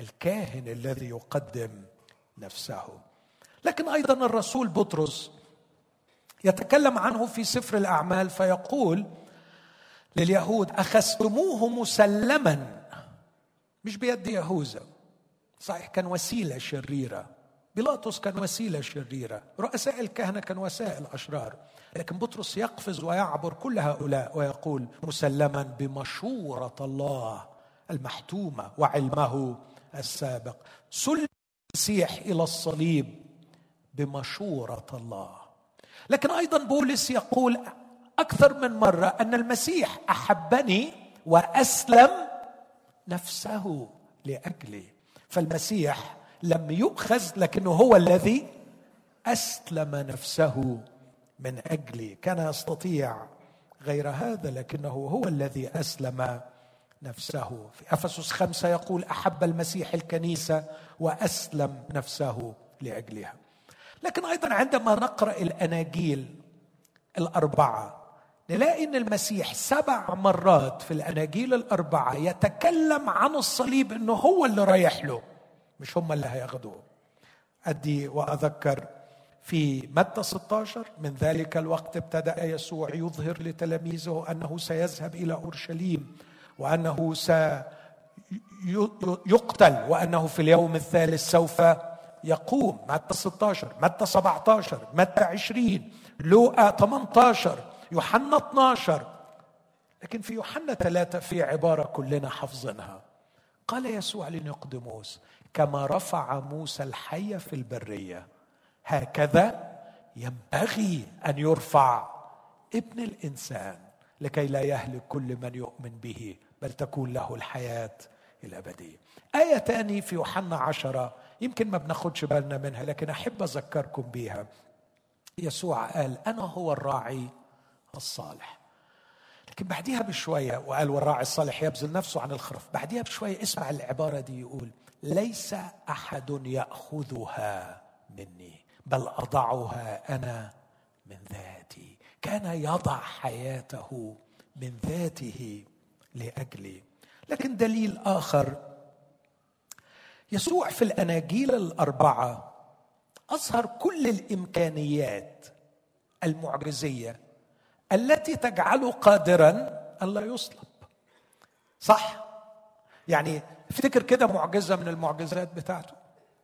الكاهن الذي يقدم نفسه. لكن أيضا الرسول بطرس يتكلم عنه في سفر الأعمال فيقول لليهود أخذتموه مسلما. مش بيد يهوذا. صحيح كان وسيلة شريرة. بيلاطس كان وسيلة شريرة رؤساء الكهنة كان وسائل أشرار. لكن بطرس يقفز ويعبر كل هؤلاء ويقول مسلما بمشورة الله المحتومة وعلمه السابق. سلم المسيح إلى الصليب بمشورة الله. لكن أيضا بولس يقول أكثر من مرة أن المسيح أحبني وأسلم نفسه لأجلي. فالمسيح لم يؤخذ لكنه هو الذي أسلم نفسه من أجلي. كان يستطيع غير هذا لكنه هو الذي أسلم نفسه. في أفسس خمسة يقول أحب المسيح الكنيسة وأسلم نفسه لأجلها. لكن أيضا عندما نقرأ الأناجيل الأربعة نلاقي إن المسيح سبع مرات في الأناجيل الأربعة يتكلم عن الصليب إنه هو اللي رايح له. مش هم اللي هياخدوه. أدي وأذكر في متى 16 من ذلك الوقت ابتدأ يسوع يظهر لتلاميذه أنه سيذهب إلى أورشليم وأنه سيقتل وأنه في اليوم الثالث سوف يقوم. متى 16 متى 17 متى 20 لوقا 18 يوحنا 12 لكن في يوحنا ثلاثة في عبارة كلنا حافظينها. قال يسوع لنقدموس كما رفع موسى الحي في البرية. هكذا ينبغي أن يرفع ابن الإنسان لكي لا يهلك كل من يؤمن به بل تكون له الحياة الأبدية. آية تاني في يوحنا عشرة يمكن ما بناخدش بالنا منها لكن أحب أذكركم بيها. يسوع قال أنا هو الراعي الصالح. لكن بعديها بشوية وقال والراعي الصالح يبذل نفسه عن الخرف. بعديها بشوية اسمع العبارة دي يقول ليس أحد يأخذها مني بل أضعها أنا من ذاتي. كان يضع حياته من ذاته لأجلي. لكن دليل آخر يسوع في الأناجيل الأربعة أظهر كل الإمكانيات المعجزية التي تجعله قادرا أن لا يصلب. صح؟ يعني افتكر كده معجزة من المعجزات بتاعته.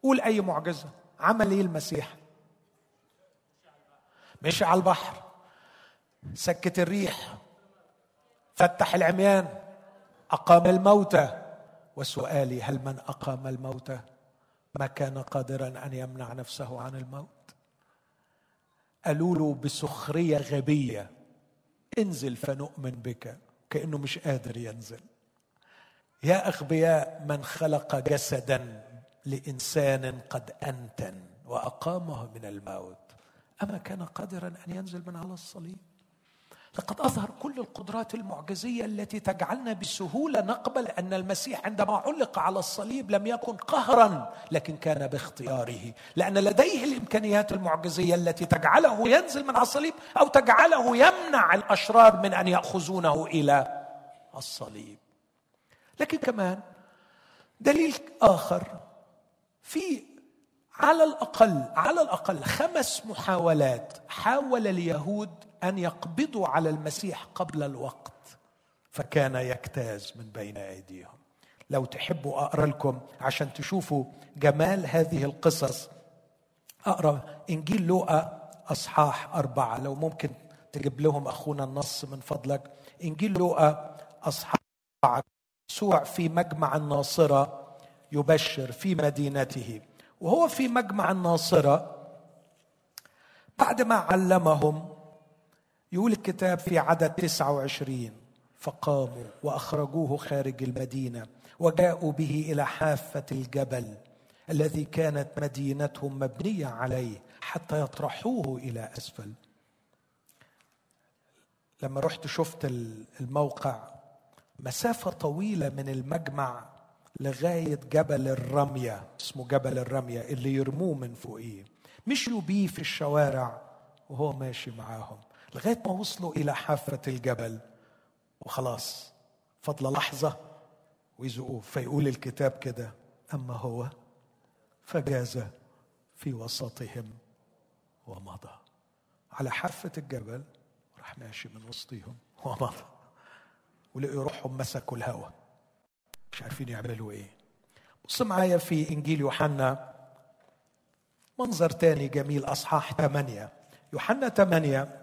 قول أي معجزة. عمل إيه المسيح؟ مشي على البحر سكت الريح فتح العميان أقام الموتى. وسؤالي هل من أقام الموتى؟ ما كان قادرا أن يمنع نفسه عن الموت. قالوا له بسخرية غبية انزل فنؤمن بك كأنه مش قادر ينزل. يا أغبياء من خلق جسدا لإنسان قد أنتن وأقامه من الموت. أما كان قادرا أن ينزل من على الصليب. لقد أظهر كل القدرات المعجزية التي تجعلنا بسهولة نقبل أن المسيح عندما علق على الصليب لم يكن قهرا لكن كان باختياره. لأن لديه الإمكانيات المعجزية التي تجعله ينزل من على الصليب أو تجعله يمنع الأشرار من أن يأخذونه إلى الصليب. لكن كمان دليل آخر في على الأقل على الأقل خمس محاولات حاول اليهود أن يقبضوا على المسيح قبل الوقت فكان يجتاز من بين أيديهم. لو تحبوا أقرأ لكم عشان تشوفوا جمال هذه القصص أقرأ إنجيل لوقا أصحاح أربعة. لو ممكن تجيب لهم أخونا النص من فضلك إنجيل لوقا أصحاح أربعة. يسوع في مجمع الناصرة يبشر في مدينته. وهو في مجمع الناصرة بعد ما علمهم يقول الكتاب في عدد 29 فقاموا وأخرجوه خارج المدينة وجاءوا به إلى حافة الجبل الذي كانت مدينتهم مبنية عليه حتى يطرحوه إلى أسفل. لما رحت شفت الموقع مسافة طويلة من المجمع لغاية جبل الرمية اسمه جبل الرمية اللي يرموه من فوقيه. مشوا بيه في الشوارع وهو ماشي معاهم لغاية ما وصلوا إلى حافة الجبل. وخلاص فضل لحظة ويزقوه فيقول الكتاب كده أما هو فجاز في وسطهم ومضى. على حافة الجبل راح ماشي من وسطهم ومضى. ولقوا روحهم مسكوا الهوى مش عارفين يعملوا إيه. بص معايا في إنجيل يوحنا منظر تاني جميل أصحاح ثمانية يوحنا ثمانية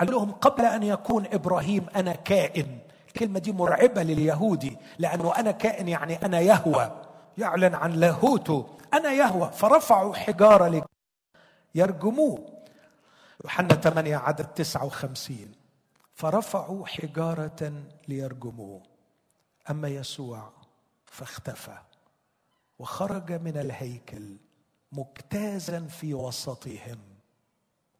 قال لهم قبل أن يكون إبراهيم أنا كائن. الكلمة دي مرعبة لليهودي لأنه أنا كائن يعني أنا يهوى. يعلن عن لاهوته أنا يهوى. فرفعوا حجارة لك يرجموه. يوحنا 8 عدد 59 فرفعوا حجارة ليرجموه. أما يسوع فاختفى وخرج من الهيكل مجتازا في وسطهم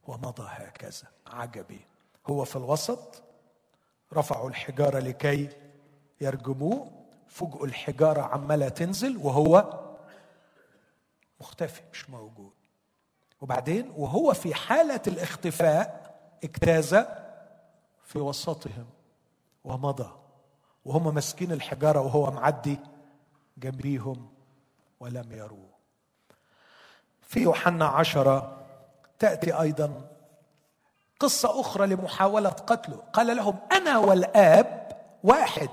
ومضى هكذا. عجبي. هو في الوسط رفعوا الحجارة لكي يرجموه. فوجئوا الحجارة عمالة تنزل وهو مختفي مش موجود. وبعدين وهو في حالة الاختفاء اجتاز في وسطهم ومضى وهم ماسكين الحجارة وهو معدي جنبيهم ولم يروه. في يوحنا عشرة تأتي أيضا قصة أخرى لمحاولة قتله. قال لهم أنا والآب واحد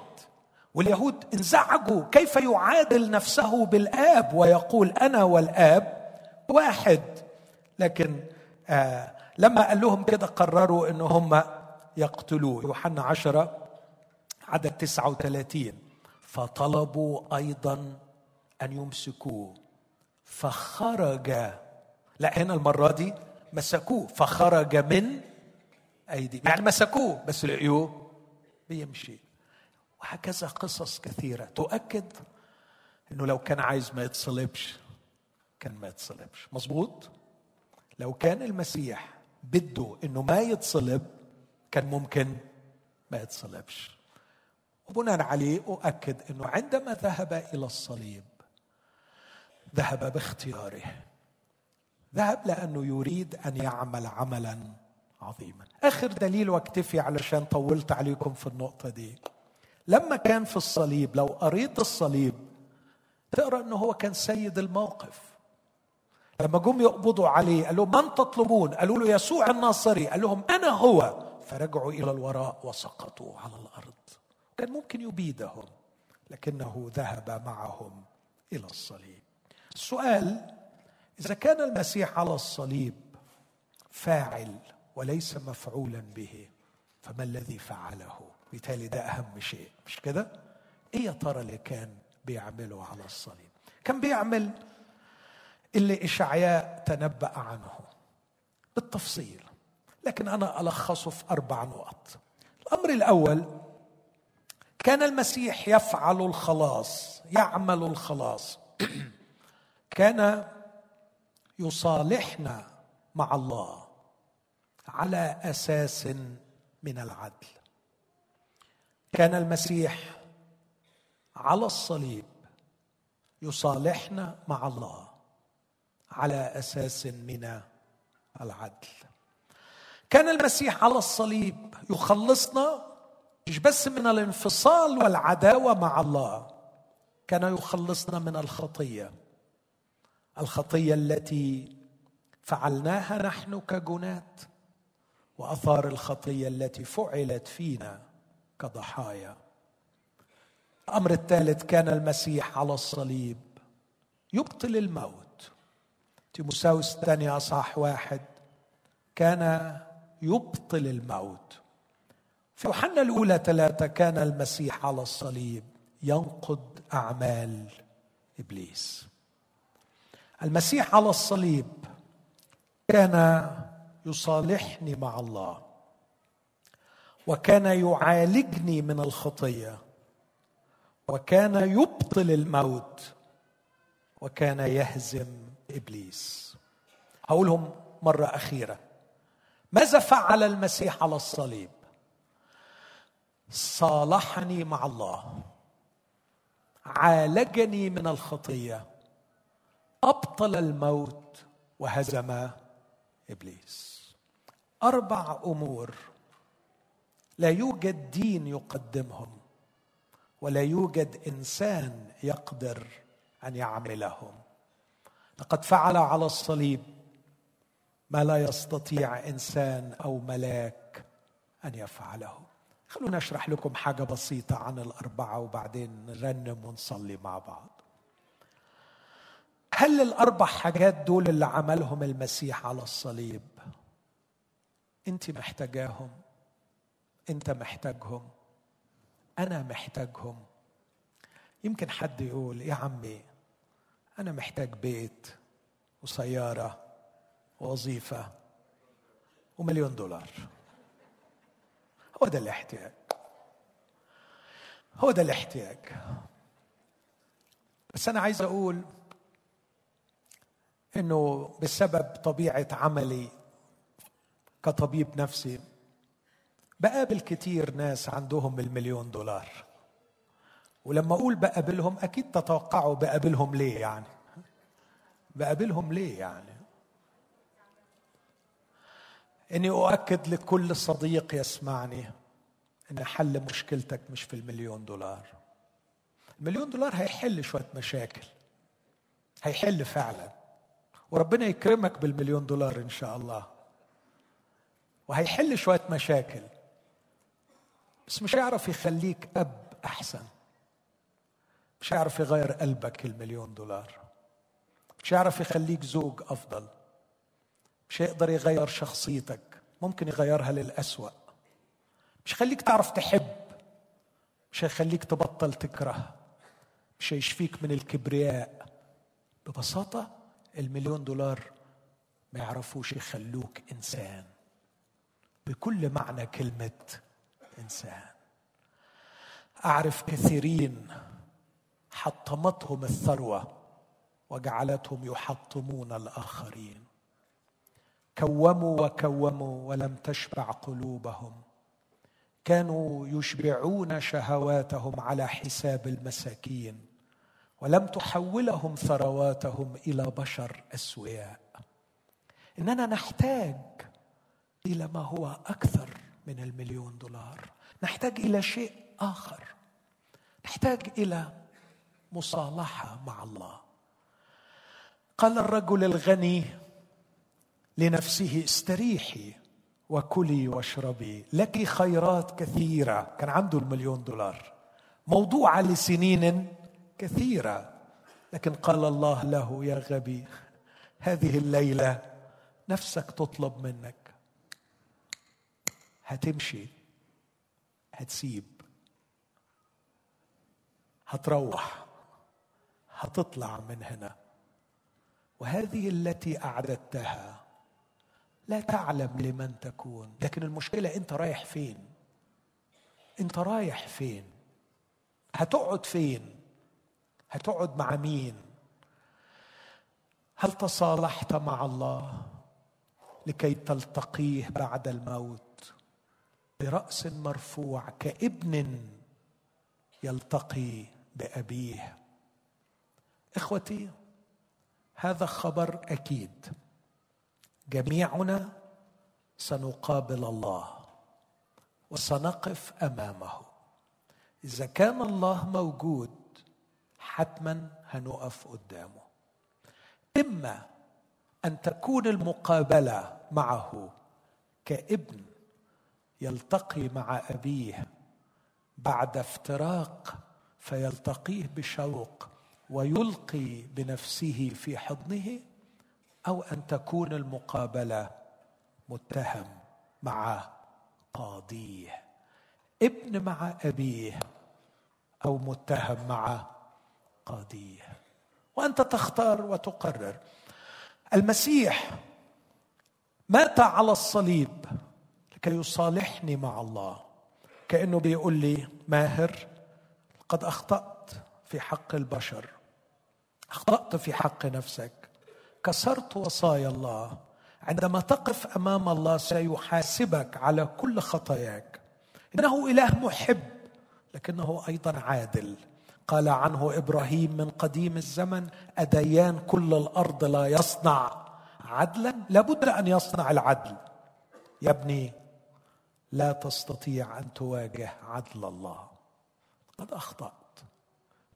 واليهود انزعجوا كيف يعادل نفسه بالآب ويقول أنا والآب واحد. لكن آه لما قال لهم كده قرروا إن هم يقتلوه يوحنا عشرة عدد تسعة وثلاثين. فطلبوا أيضا أن يمسكوه. فخرج لا هنا المرة دي مسكوه. فخرج من أيدي يعني مسكوه بس لقيوه بيمشي. وهكذا قصص كثيرة. تؤكد أنه لو كان عايز ما يتصلبش كان ما يتصلبش. مظبوط؟ لو كان المسيح بده أنه ما يتصلب كان ممكن ما يتصلبش. وبناء عليه أؤكد أنه عندما ذهب إلى الصليب ذهب باختياره. ذهب لأنه يريد أن يعمل عملا عظيما. آخر دليل واكتفي علشان طولت عليكم في النقطة دي. لما كان في الصليب لو قريت الصليب تقرأ إنه هو كان سيد الموقف. لما جم يقبضوا عليه قال لهم من تطلبون؟ قالوا له يسوع الناصري. قال لهم أنا هو. فرجعوا إلى الوراء وسقطوا على الأرض. كان ممكن يبيدهم لكنه ذهب معهم إلى الصليب. السؤال إذا كان المسيح على الصليب فاعل وليس مفعولا به فما الذي فعله؟ بالتالي ده أهم شيء مش كده؟ إيه يا ترى اللي كان بيعمله على الصليب؟ كان بيعمل اللي إشعياء تنبأ عنه بالتفصيل. لكن أنا الخصه في أربع نقط. الأمر الأول كان المسيح يفعل الخلاص يعمل الخلاص. كان يصالحنا مع الله على أساس من العدل. كان المسيح على الصليب يصالحنا مع الله على أساس من العدل. كان المسيح على الصليب يخلصنا مش بس من الانفصال والعداوة مع الله كان يخلصنا من الخطية. الخطية التي فعلناها نحن كجنات وأثار الخطية التي فعلت فينا كضحايا. الأمر الثالث كان المسيح على الصليب يبطل الموت. تيموساوس الثاني أصحاح واحد كان يبطل الموت. في يوحنا الأولى ثلاثة كان المسيح على الصليب ينقض أعمال إبليس. المسيح على الصليب كان يصالحني مع الله وكان يعالجني من الخطية وكان يبطل الموت وكان يهزم إبليس. هقولهم مرة أخيرة. ماذا فعل المسيح على الصليب؟ صالحني مع الله. عالجني من الخطية. أبطل الموت وهزم إبليس. أربع أمور لا يوجد دين يقدمهم ولا يوجد إنسان يقدر أن يعملهم. لقد فعل على الصليب ما لا يستطيع إنسان أو ملاك أن يفعله. خلونا اشرح لكم حاجة بسيطة عن الأربعة وبعدين نرنم ونصلي مع بعض. هل الأربع حاجات دول اللي عملهم المسيح على الصليب أنت محتاجاهم؟ أنت محتاجهم؟ أنا محتاجهم؟ يمكن حد يقول يا عمي أنا محتاج بيت وسيارة ووظيفه ومليون دولار. هو ده الاحتياج هو ده الاحتياج بس أنا عايز أقول إنه بسبب طبيعة عملي كطبيب نفسي بقابل كتير ناس عندهم المليون دولار. ولما أقول بقابلهم أكيد تتوقعوا بقابلهم ليه يعني؟ بقابلهم ليه يعني؟ إني أؤكد لكل صديق يسمعني إن حل مشكلتك مش في المليون دولار. المليون دولار هيحل شوية مشاكل هيحل فعلا وربنا يكرمك بالمليون دولار إن شاء الله وهيحل شوية مشاكل بس مش هيعرف يخليك أب أحسن مش هيعرف يغير قلبك المليون دولار مش هيعرف يخليك زوج أفضل. مش هيقدر يغير شخصيتك ممكن يغيرها للأسوأ. مش هيخليك تعرف تحب مش هيخليك تبطل تكره مش هيشفيك من الكبرياء. ببساطة المليون دولار ما يعرفوش يخلوك إنسان. بكل معنى كلمة إنسان. أعرف كثيرين حطمتهم الثروة وجعلتهم يحطمون الآخرين. كوموا وكوموا ولم تشبع قلوبهم. كانوا يشبعون شهواتهم على حساب المساكين ولم تحولهم ثرواتهم إلى بشر أسوياء. إننا نحتاج إلى ما هو أكثر من المليون دولار. نحتاج إلى شيء آخر. نحتاج إلى مصالحة مع الله. قال الرجل الغني لنفسه استريحي وكلي واشربي. لك خيرات كثيرة. كان عنده المليون دولار. موضوعه لسنين كثيرة. لكن قال الله له يا غبي هذه الليلة نفسك تطلب منك. هتمشي هتسيب هتروح هتطلع من هنا. وهذه التي أعددتها لا تعلم لمن تكون. لكن المشكلة أنت رايح فين؟ أنت رايح فين؟ هتقعد فين؟ هتقعد مع مين؟ هل تصالحت مع الله لكي تلتقيه بعد الموت؟ برأس مرفوع كابن يلتقي بأبيه. إخوتي هذا خبر أكيد. جميعنا سنقابل الله وسنقف أمامه. إذا كان الله موجود حتما هنقف قدامه. إما أن تكون المقابلة معه كابن يلتقي مع أبيه بعد افتراق فيلتقيه بشوق ويلقي بنفسه في حضنه أو أن تكون المقابلة متهم مع قاضيه. ابن مع أبيه أو متهم مع قاضيه. وأنت تختار وتقرر. المسيح مات على الصليب لكي يصالحني مع الله. كأنه بيقول لي ماهر قد أخطأت في حق البشر. أخطأت في حق نفسك. كسرت وصايا الله. عندما تقف أمام الله سيحاسبك على كل خطاياك. إنه إله محب لكنه أيضا عادل. قال عنه إبراهيم من قديم الزمن أديان كل الأرض لا يصنع عدلا؟ لابد أن يصنع العدل. يا ابني لا تستطيع أن تواجه عدل الله. قد أخطأت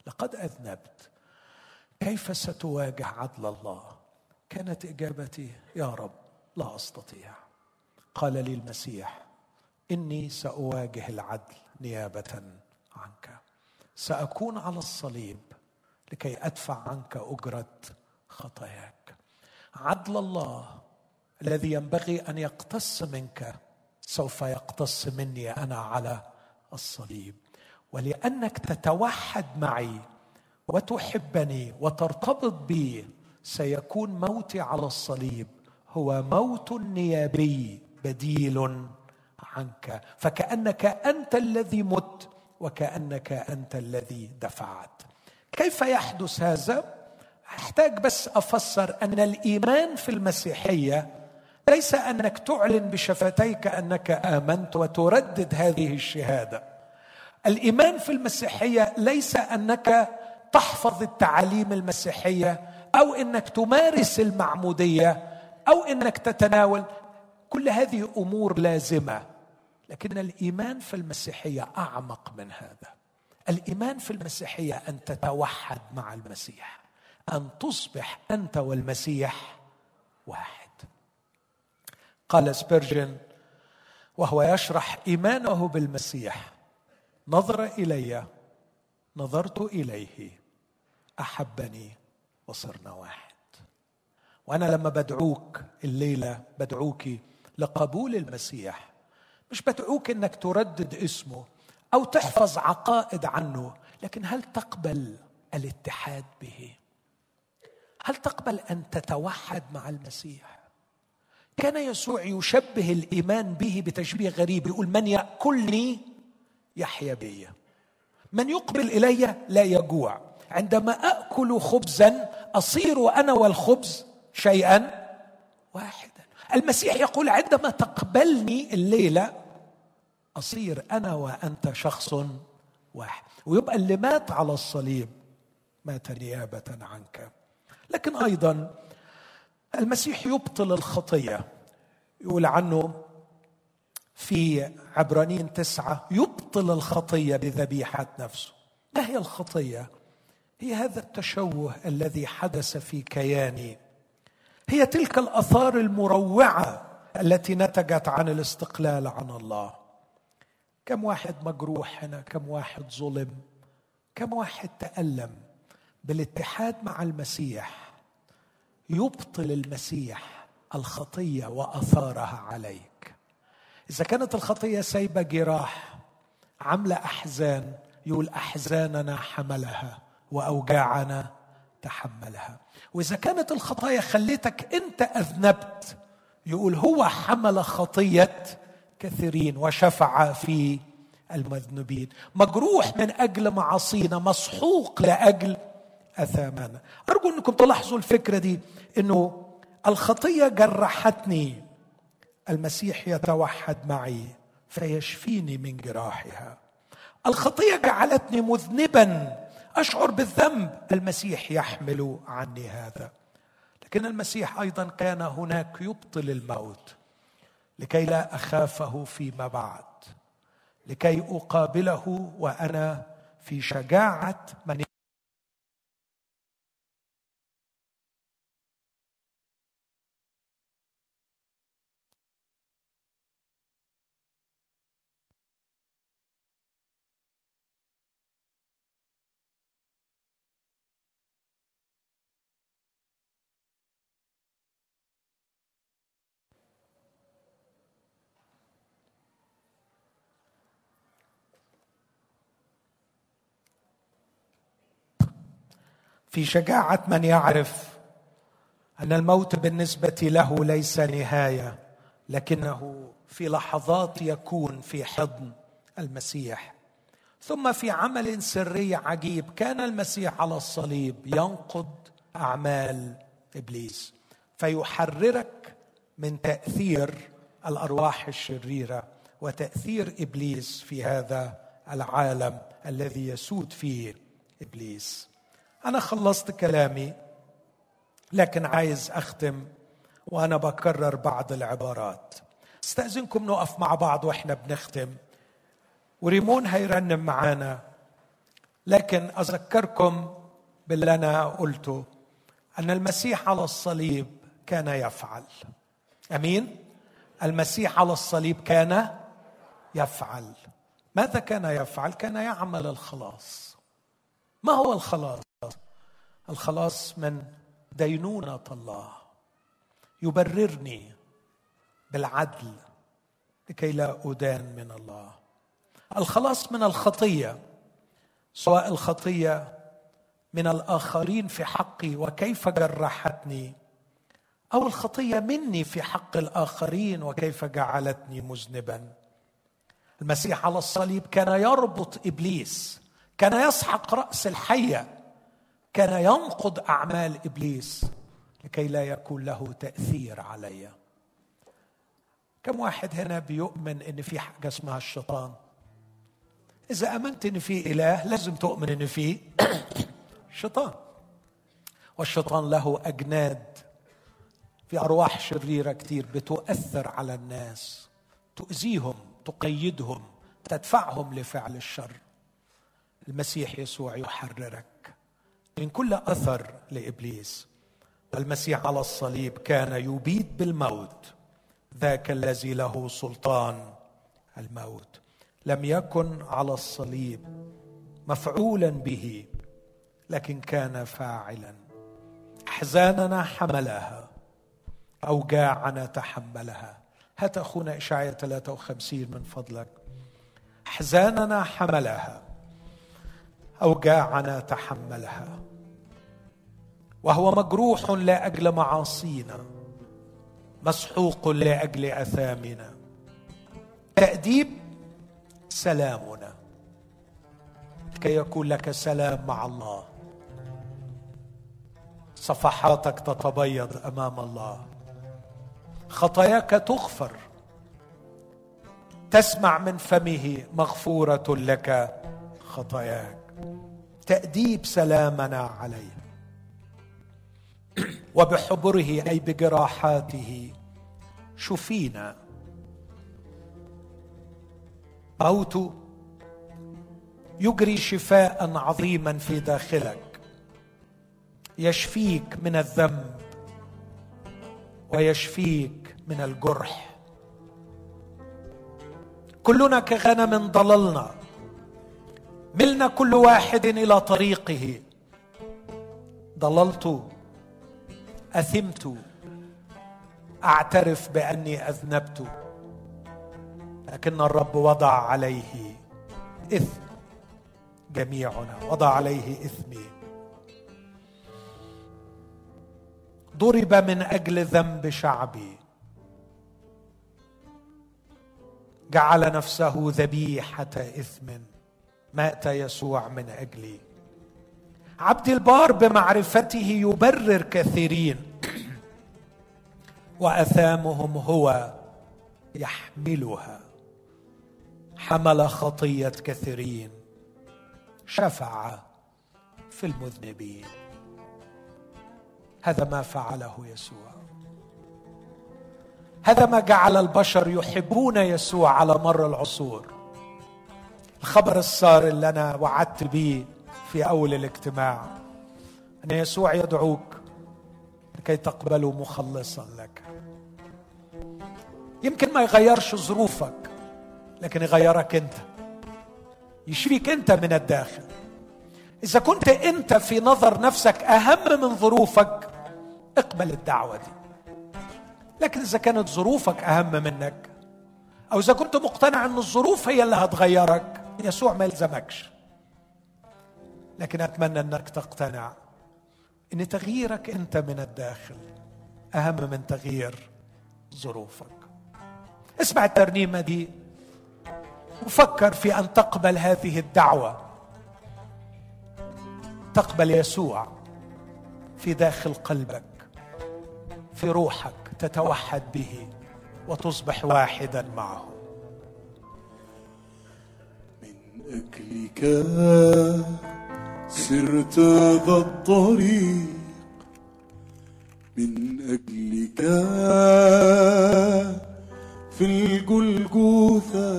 لقد أذنبت. كيف ستواجه عدل الله؟ كانت إجابتي يا رب لا أستطيع. قال لي المسيح إني سأواجه العدل نيابة عنك. سأكون على الصليب لكي أدفع عنك أجرة خطاياك. عدل الله الذي ينبغي أن يقتص منك سوف يقتص مني أنا على الصليب. ولأنك تتوحد معي وتحبني وترتبط بي سيكون موتي على الصليب. هو موت نيابي بديل عنك. فكأنك أنت الذي مت وكأنك أنت الذي دفعت. كيف يحدث هذا؟ أحتاج بس أفسر أن الإيمان في المسيحية ليس أنك تعلن بشفتيك أنك آمنت وتردد هذه الشهادة. الإيمان في المسيحية ليس أنك تحفظ التعاليم المسيحية أو إنك تمارس المعمودية أو إنك تتناول. كل هذه أمور لازمة لكن الإيمان في المسيحية أعمق من هذا. الإيمان في المسيحية أن تتوحد مع المسيح أن تصبح أنت والمسيح واحد. قال سبيرجن وهو يشرح إيمانه بالمسيح نظر إلي نظرت إليه أحبني وصرنا واحد. وأنا لما بدعوك الليلة بدعوك لقبول المسيح. مش بدعوك إنك تردد اسمه أو تحفظ عقائد عنه لكن هل تقبل الاتحاد به؟ هل تقبل أن تتوحد مع المسيح؟ كان يسوع يشبه الإيمان به بتشبيه غريب يقول من يأكلني يحيا بي. من يقبل إلي لا يجوع. عندما اكل خبزا أصير أنا والخبز شيئا واحدا. المسيح يقول عندما تقبلني الليلة أصير أنا وأنت شخص واحد. ويبقى اللي مات على الصليب مات نيابة عنك. لكن أيضا المسيح يبطل الخطية. يقول عنه في عبرانين تسعة يبطل الخطية بذبيحة نفسه. ما هي الخطية؟ هي هذا التشوه الذي حدث في كياني. هي تلك الآثار المروعة التي نتجت عن الاستقلال عن الله. كم واحد مجروح هنا كم واحد ظلم كم واحد تألم بالاتحاد مع المسيح يبطل المسيح الخطية وآثارها عليك. إذا كانت الخطية سايبة جراح عامله أحزان يقول أحزاننا حملها. واوجاعنا تحملها. وإذا كانت الخطايا خليتك أنت أذنبت يقول هو حمل خطية كثيرين وشفع في المذنبين. مجروح من أجل معاصينا مسحوق لأجل أثامنا. أرجو أنكم تلاحظوا الفكرة دي إنه الخطية جرحتني. المسيح يتوحد معي فيشفيني من جراحها. الخطية جعلتني مذنبا. أشعر بالذنب. المسيح يحمل عني هذا. لكن المسيح أيضا كان هناك يبطل الموت. لكي لا أخافه فيما بعد. لكي أقابله وأنا في شجاعة من في شجاعة من يعرف أن الموت بالنسبة له ليس نهاية لكنه في لحظات يكون في حضن المسيح. ثم في عمل سري عجيب كان المسيح على الصليب ينقض أعمال إبليس فيحررك من تأثير الأرواح الشريرة وتأثير إبليس في هذا العالم الذي يسود فيه إبليس. أنا خلصت كلامي لكن عايز أختم وأنا بكرر بعض العبارات. استأذنكم نقف مع بعض وإحنا بنختم. وريمون هيرنم معانا لكن أذكركم باللي أنا قلته أن المسيح على الصليب كان يفعل. أمين؟ المسيح على الصليب كان يفعل. ماذا كان يفعل؟ كان يعمل الخلاص. ما هو الخلاص؟ الخلاص من دينونة الله. يبررني بالعدل لكي لا أدان من الله. الخلاص من الخطية سواء الخطية من الآخرين في حقي وكيف جرحتني أو الخطية مني في حق الآخرين وكيف جعلتني مذنبا. المسيح على الصليب كان يربط إبليس كان يسحق رأس الحية كان ينقض أعمال إبليس لكي لا يكون له تأثير علي. كم واحد هنا بيؤمن إن في حاجة اسمها الشيطان؟ إذا آمنت إن في إله لازم تؤمن إن في شيطان. والشيطان له أجناد في أرواح شريرة كتير بتؤثر على الناس تؤذيهم تقيدهم تدفعهم لفعل الشر. المسيح يسوع يحررك. من كل أثر لإبليس. المسيح على الصليب كان يبيد بالموت ذاك الذي له سلطان الموت. لم يكن على الصليب مفعولا به لكن كان فاعلا. أحزاننا حملها أوجاعنا تحملها. هات اخونا اشعياء 53 من فضلك. أحزاننا حملها أوجاعنا تحملها. وهو مجروح لاجل معاصينا مسحوق لاجل أثامنا. تأديب سلامنا. كي يكون لك سلام مع الله. صفحاتك تتبيض أمام الله. خطاياك تغفر. تسمع من فمه مغفورة لك خطاياك. تأديب سلامنا عليه وبحبره أي بجراحاته شفينا. موت يجري شفاء عظيما في داخلك يشفيك من الذنب ويشفيك من الجرح. كلنا كغنم ضللنا ملنا كل واحد إلى طريقه. ضللت أثمت أعترف بأني أذنبت لكن الرب وضع عليه إثم جميعنا وضع عليه إثمي. ضرب من أجل ذنب شعبي. جعل نفسه ذبيحة إثم. مات يسوع من أجلي. عبد البار بمعرفته يبرر كثيرين. وأثامهم هو يحملها. حمل خطية كثيرين. شفع في المذنبين. هذا ما فعله يسوع. هذا ما جعل البشر يحبون يسوع على مر العصور. الخبر السار اللي أنا وعدت به في أول الاجتماع. أن يسوع يدعوك لكي تقبله مخلصا لك. يمكن ما يغيرش ظروفك لكن يغيرك أنت. يشفيك أنت من الداخل. إذا كنت أنت في نظر نفسك أهم من ظروفك اقبل الدعوة دي. لكن إذا كانت ظروفك أهم منك أو إذا كنت مقتنع أن الظروف هي اللي هتغيرك يسوع ما يلزمكش. لكن أتمنى أنك تقتنع إن تغييرك أنت من الداخل أهم من تغيير ظروفك. اسمع الترنيمة دي. وفكر في أن تقبل هذه الدعوة. تقبل يسوع في داخل قلبك في روحك تتوحد به وتصبح واحدا معه. من اجلك سرت ذا الطريق. من أجلك في الجلجوثة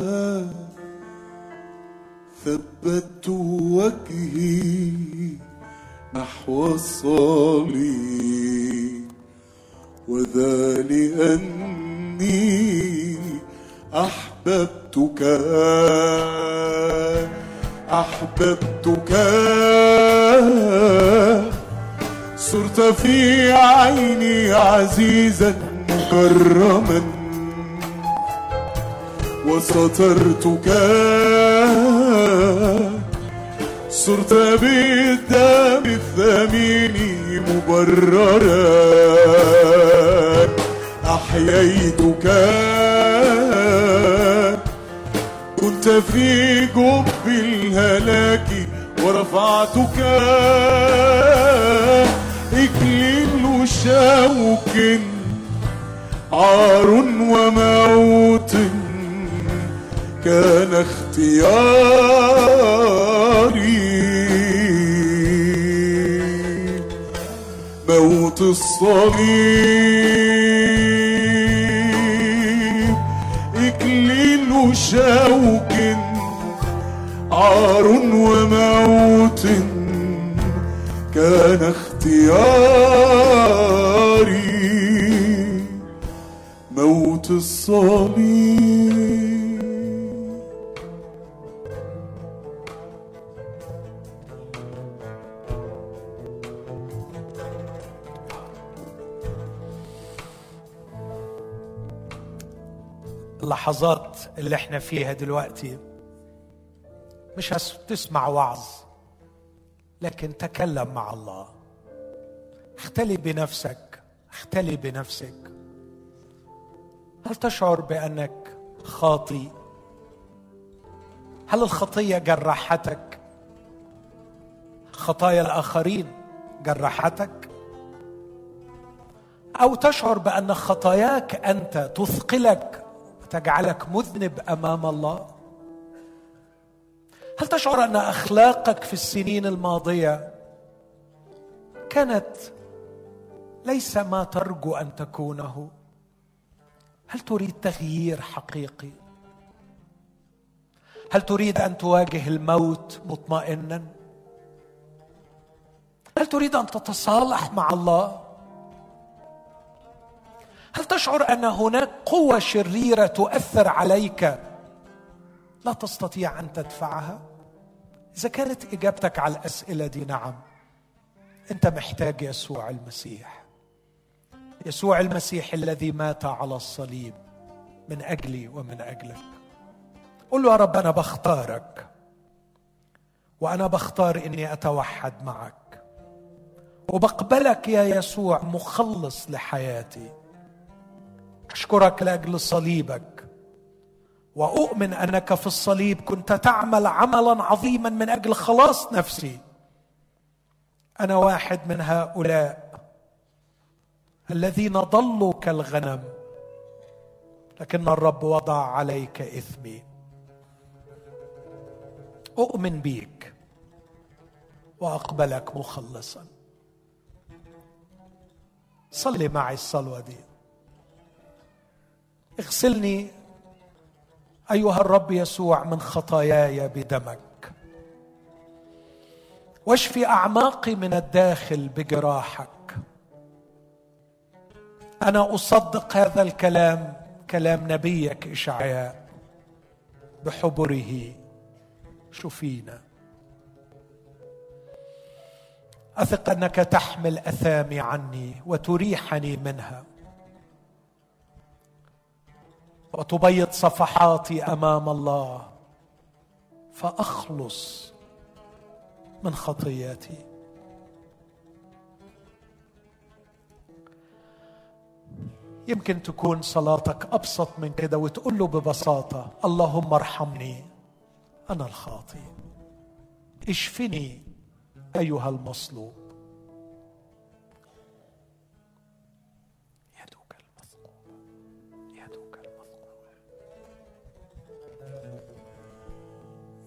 ثبت وجهي نحو الصليب. وذا لأني أحببتك. أحببتك. صرت في عيني عزيزا مكرما. وسترتك. صرت بالدم الثمين مبررا. أحييتك. في جب الهلاك ورفعتك. إكليل شوك عار وموت كان اختياري. موت الصليب. إكليل شوك عار وموت كان اختياري. موت الصليب اللحظات اللي إحنا فيها دلوقتي مش تسمع وعظ لكن تكلم مع الله. اختلي بنفسك اختلي بنفسك. هل تشعر بأنك خاطي هل الخطية جرحتك خطايا الآخرين جرحتك أو تشعر بأن خطاياك أنت تثقلك وتجعلك مذنب أمام الله؟ هل تشعر أن أخلاقك في السنين الماضية كانت ليس ما ترجو أن تكونه؟ هل تريد تغيير حقيقي؟ هل تريد أن تواجه الموت مطمئنا؟ هل تريد أن تتصالح مع الله؟ هل تشعر أن هناك قوة شريرة تؤثر عليك لا تستطيع أن تدفعها. إذا كانت إجابتك على الأسئلة دي نعم. أنت محتاج يسوع المسيح. يسوع المسيح الذي مات على الصليب من أجلي ومن أجلك. قل له يا رب أنا بختارك وأنا بختار إني أتوحد معك وبقبلك يا يسوع مخلص لحياتي. أشكرك لأجل صليبك. وأؤمن أنك في الصليب كنت تعمل عملا عظيما من أجل خلاص نفسي. أنا واحد من هؤلاء الذين ضلوا كالغنم لكن الرب وضع عليك إثمي. أؤمن بيك وأقبلك مخلصا. صلي معي الصلوة دي. اغسلني أيها الرب يسوع من خطاياي بدمك. واشفي أعماقي من الداخل بجراحك. أنا أصدق هذا الكلام كلام نبيك إشعياء بحبره. شفينا. أثق أنك تحمل أثامي عني وتريحني منها. وتبيض صفحاتي أمام الله فأخلص من خطياتي. يمكن تكون صلاتك أبسط من كده وتقول له ببساطة اللهم ارحمني أنا الخاطئ. اشفني أيها المصلوب.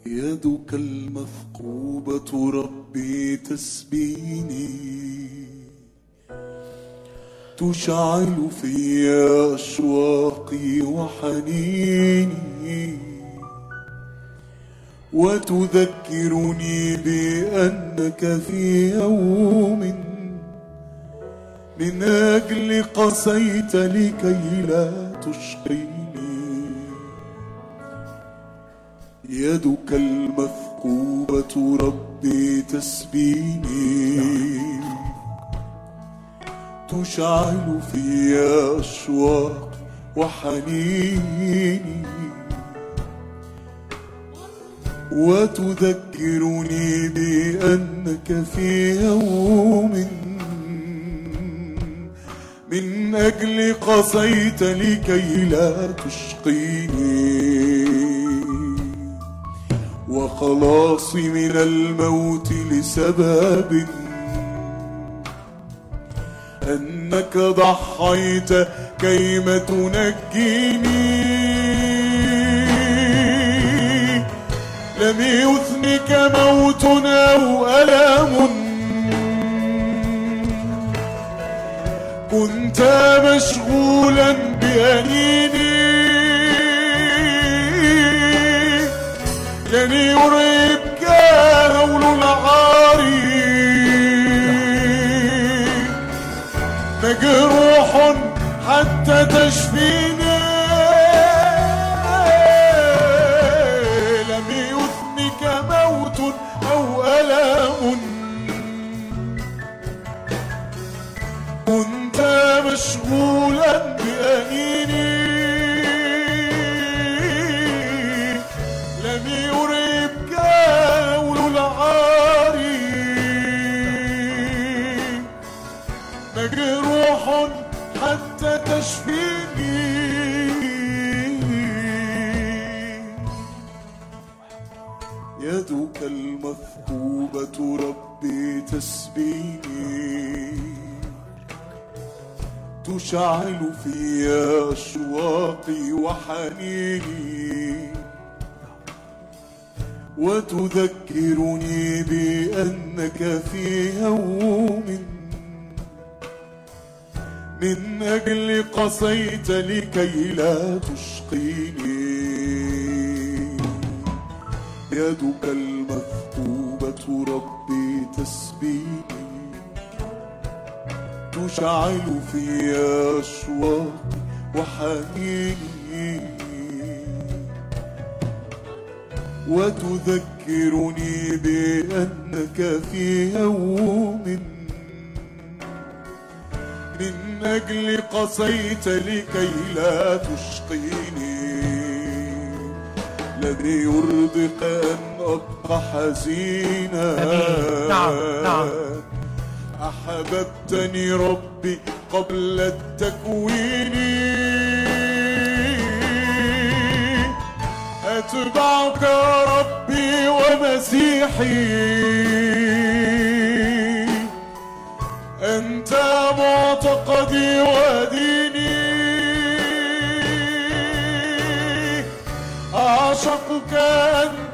يدك المثقوبة ربي تسبيني. تشعل في أشواقي وحنيني. وتذكرني بأنك في يوم من أجل قسيت لكي لا تشقيني يدك المثقوبة ربي تسبيني. تشعل في أشواق وحنيني. وتذكرني بأنك في يوم من أجل قصيت لكي لا تشقيني. وخلاصي من الموت لسبب. أنك ضحيت كيما تنجيني. لم يثنك موت أو ألم. كنت مشغولا بأنيني. لن يريبك هول العاري مجروح حتى تشفيني. ربي تشعل في أشواقي وحنيني. وتذكرني بأنك في يوم من أجل قصيت لكي لا تشقيني. يدك المثقوبة ربي تسبيني تشعل في أشواقي وحنيني. وتذكرني بأنك في يوم. من أجل قصيت لكي لا تشقيني. الذي يرضيك أن أبقى حزينا. نعم، نعم. أحببتني ربي قبل التكوين أتبعك ربي ومسيحي أنت معتقدي وديني أعشقك أنت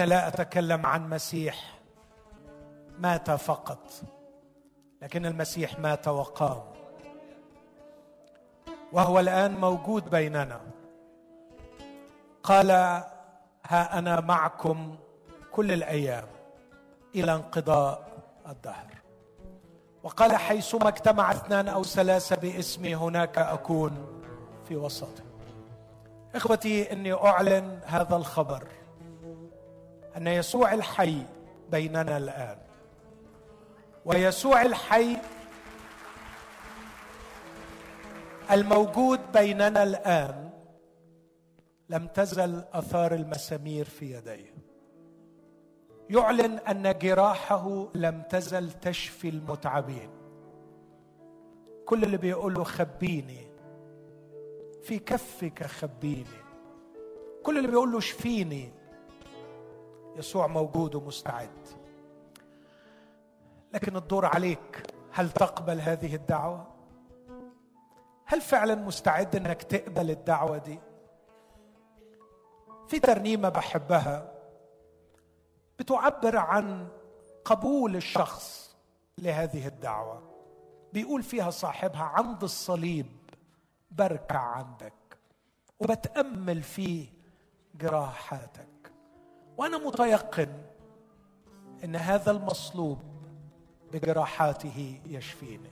أنا لا أتكلم عن مسيح مات فقط لكن المسيح مات وقام وهو الآن موجود بيننا. قال ها أنا معكم كل الأيام إلى انقضاء الدهر. وقال حيثما اجتمع اثنان أو ثلاثة باسمي هناك أكون في وسطهم. إخوتي إني أعلن هذا الخبر أن يسوع الحي بيننا الآن. ويسوع الحي الموجود بيننا الآن لم تزل آثار المسامير في يديه. يعلن أن جراحه لم تزل تشفي المتعبين. كل اللي بيقول له خبيني. في كفك خبيني. كل اللي بيقول له شفيني. يسوع موجود ومستعد. لكن الدور عليك هل تقبل هذه الدعوة؟ هل فعلا مستعد إنك تقبل الدعوة دي؟ في ترنيمة بحبها بتعبر عن قبول الشخص لهذه الدعوة. بيقول فيها صاحبها عند الصليب بركع عندك وبتأمل في جراحاتك. وأنا متيقن إن هذا المصلوب بجراحاته يشفيني.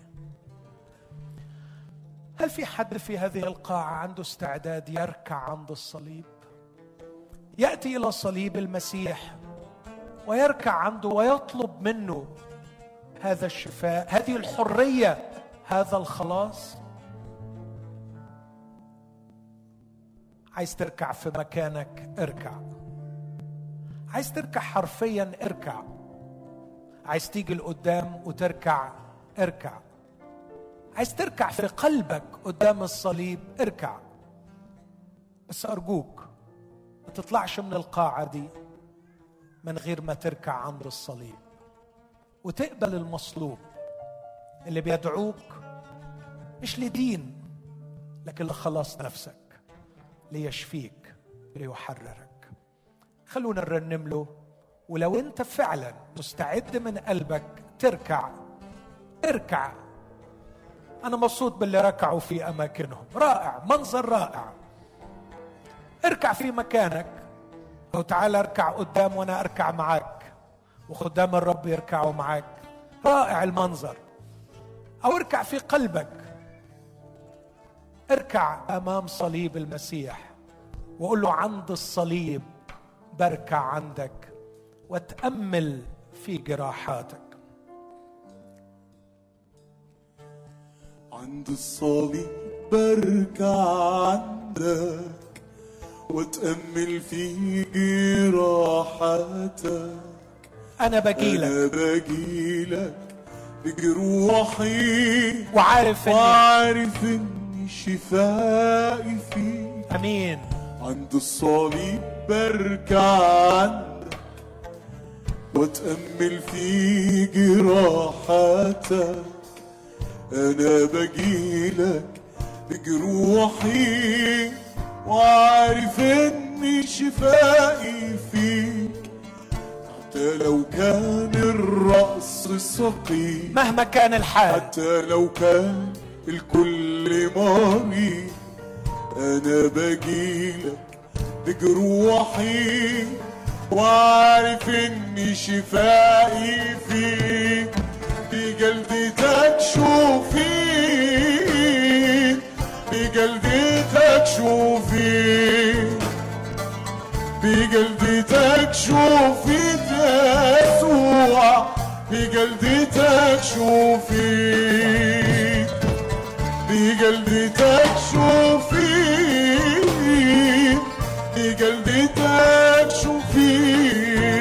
هل في حد في هذه القاعة عنده استعداد يركع عند الصليب؟ يأتي إلى صليب المسيح ويركع عنده ويطلب منه هذا الشفاء هذه الحرية هذا الخلاص؟ عايز تركع في مكانك اركع. عايز تركع حرفيا اركع. عايز تيجي لقدام وتركع اركع. عايز تركع في قلبك قدام الصليب اركع. بس أرجوك ما تطلعش من القاعة دي من غير ما تركع عند الصليب. وتقبل المصلوب اللي بيدعوك مش لدين لكن لخلاص نفسك ليشفيك ليحررك. خلونا نرنم له. ولو أنت فعلا مستعد من قلبك تركع اركع. أنا مبسوط باللي ركعوا في أماكنهم. رائع منظر رائع. اركع في مكانك. أو تعال اركع قدام وأنا أركع معاك. وخدام الرب يركعوا معاك. رائع المنظر. أو اركع في قلبك. اركع أمام صليب المسيح. وقول له عند الصليب. بركع عندك واتامل في جراحاتك. عند الصليب بركع عندك واتأمل في جراحاتك. أنا بجيلك أنا بجيلك بجروحي. وعارف اني وعارف إن شفائي فيك. أمين. عند الصليب بركع عندك واتأمل في جراحاتك أنا بجيلك بجروحي وعارف إن شفائي فيك. حتى لو كان الرأس سقيم مهما كان الحال. حتى لو كان الكل مريض أنا بجيلك بجروحي وعارف ان شفائي فيك. بجلدتك شوفي بجلدتك شوفي بجلدتك شوفي يسوع بجلدتك شوفي بجلدتك شوفي بقلبتك شوفيت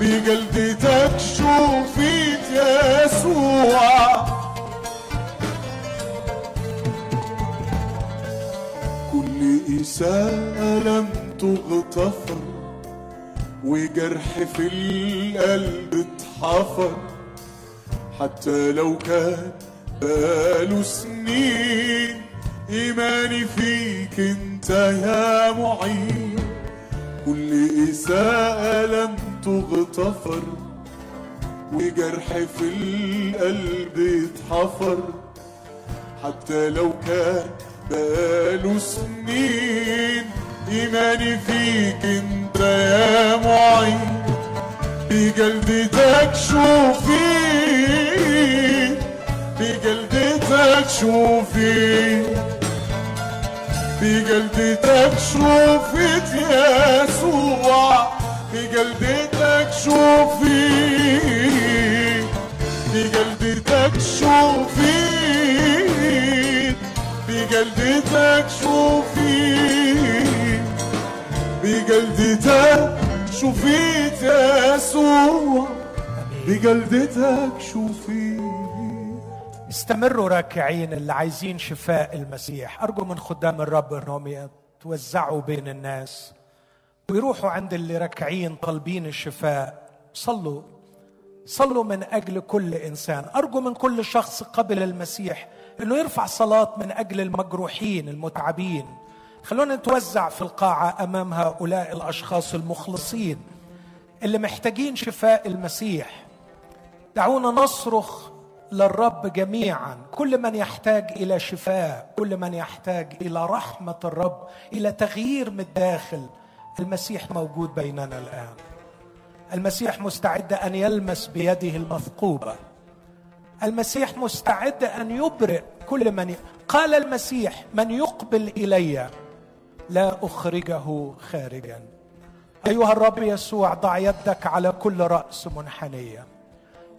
بجلدتك بقلبتك شو يسوع. كل إساءة لم تغتفر وجرح في القلب اتحفر. حتى لو كان بقاله سنين إيماني فيك أنت يا معين. كل إساءة لم تغتفر وجرح في القلب اتحفر. حتى لو كان بقاله سنين إيماني فيك أنت يا معين. بجلدتك شوفي بجلدتك شوفي. بجلدتك شوفت يسوع بجلدتك شوفي بجلدتك شوفي بجلدتك شوفي بجلدتك شوفيت يسوع بجلدتك شوفي استمروا راكعين اللي عايزين شفاء المسيح. أرجو من خدام الرب إنهم يتوزعوا بين الناس ويروحوا عند اللي راكعين طالبين الشفاء. صلوا. صلوا من أجل كل إنسان. أرجو من كل شخص قبل المسيح إنه يرفع صلاة من أجل المجروحين المتعبين. خلونا نتوزع في القاعة أمام هؤلاء الأشخاص المخلصين اللي محتاجين شفاء المسيح. دعونا نصرخ للرب جميعا. كل من يحتاج إلى شفاء كل من يحتاج إلى رحمة الرب إلى تغيير من الداخل. المسيح موجود بيننا الآن. المسيح مستعد أن يلمس بيده المثقوبة. المسيح مستعد أن يبرئ كل من ي... قال المسيح من يقبل إلي لا أخرجه خارجا. أيها الرب يسوع ضع يدك على كل رأس منحنية.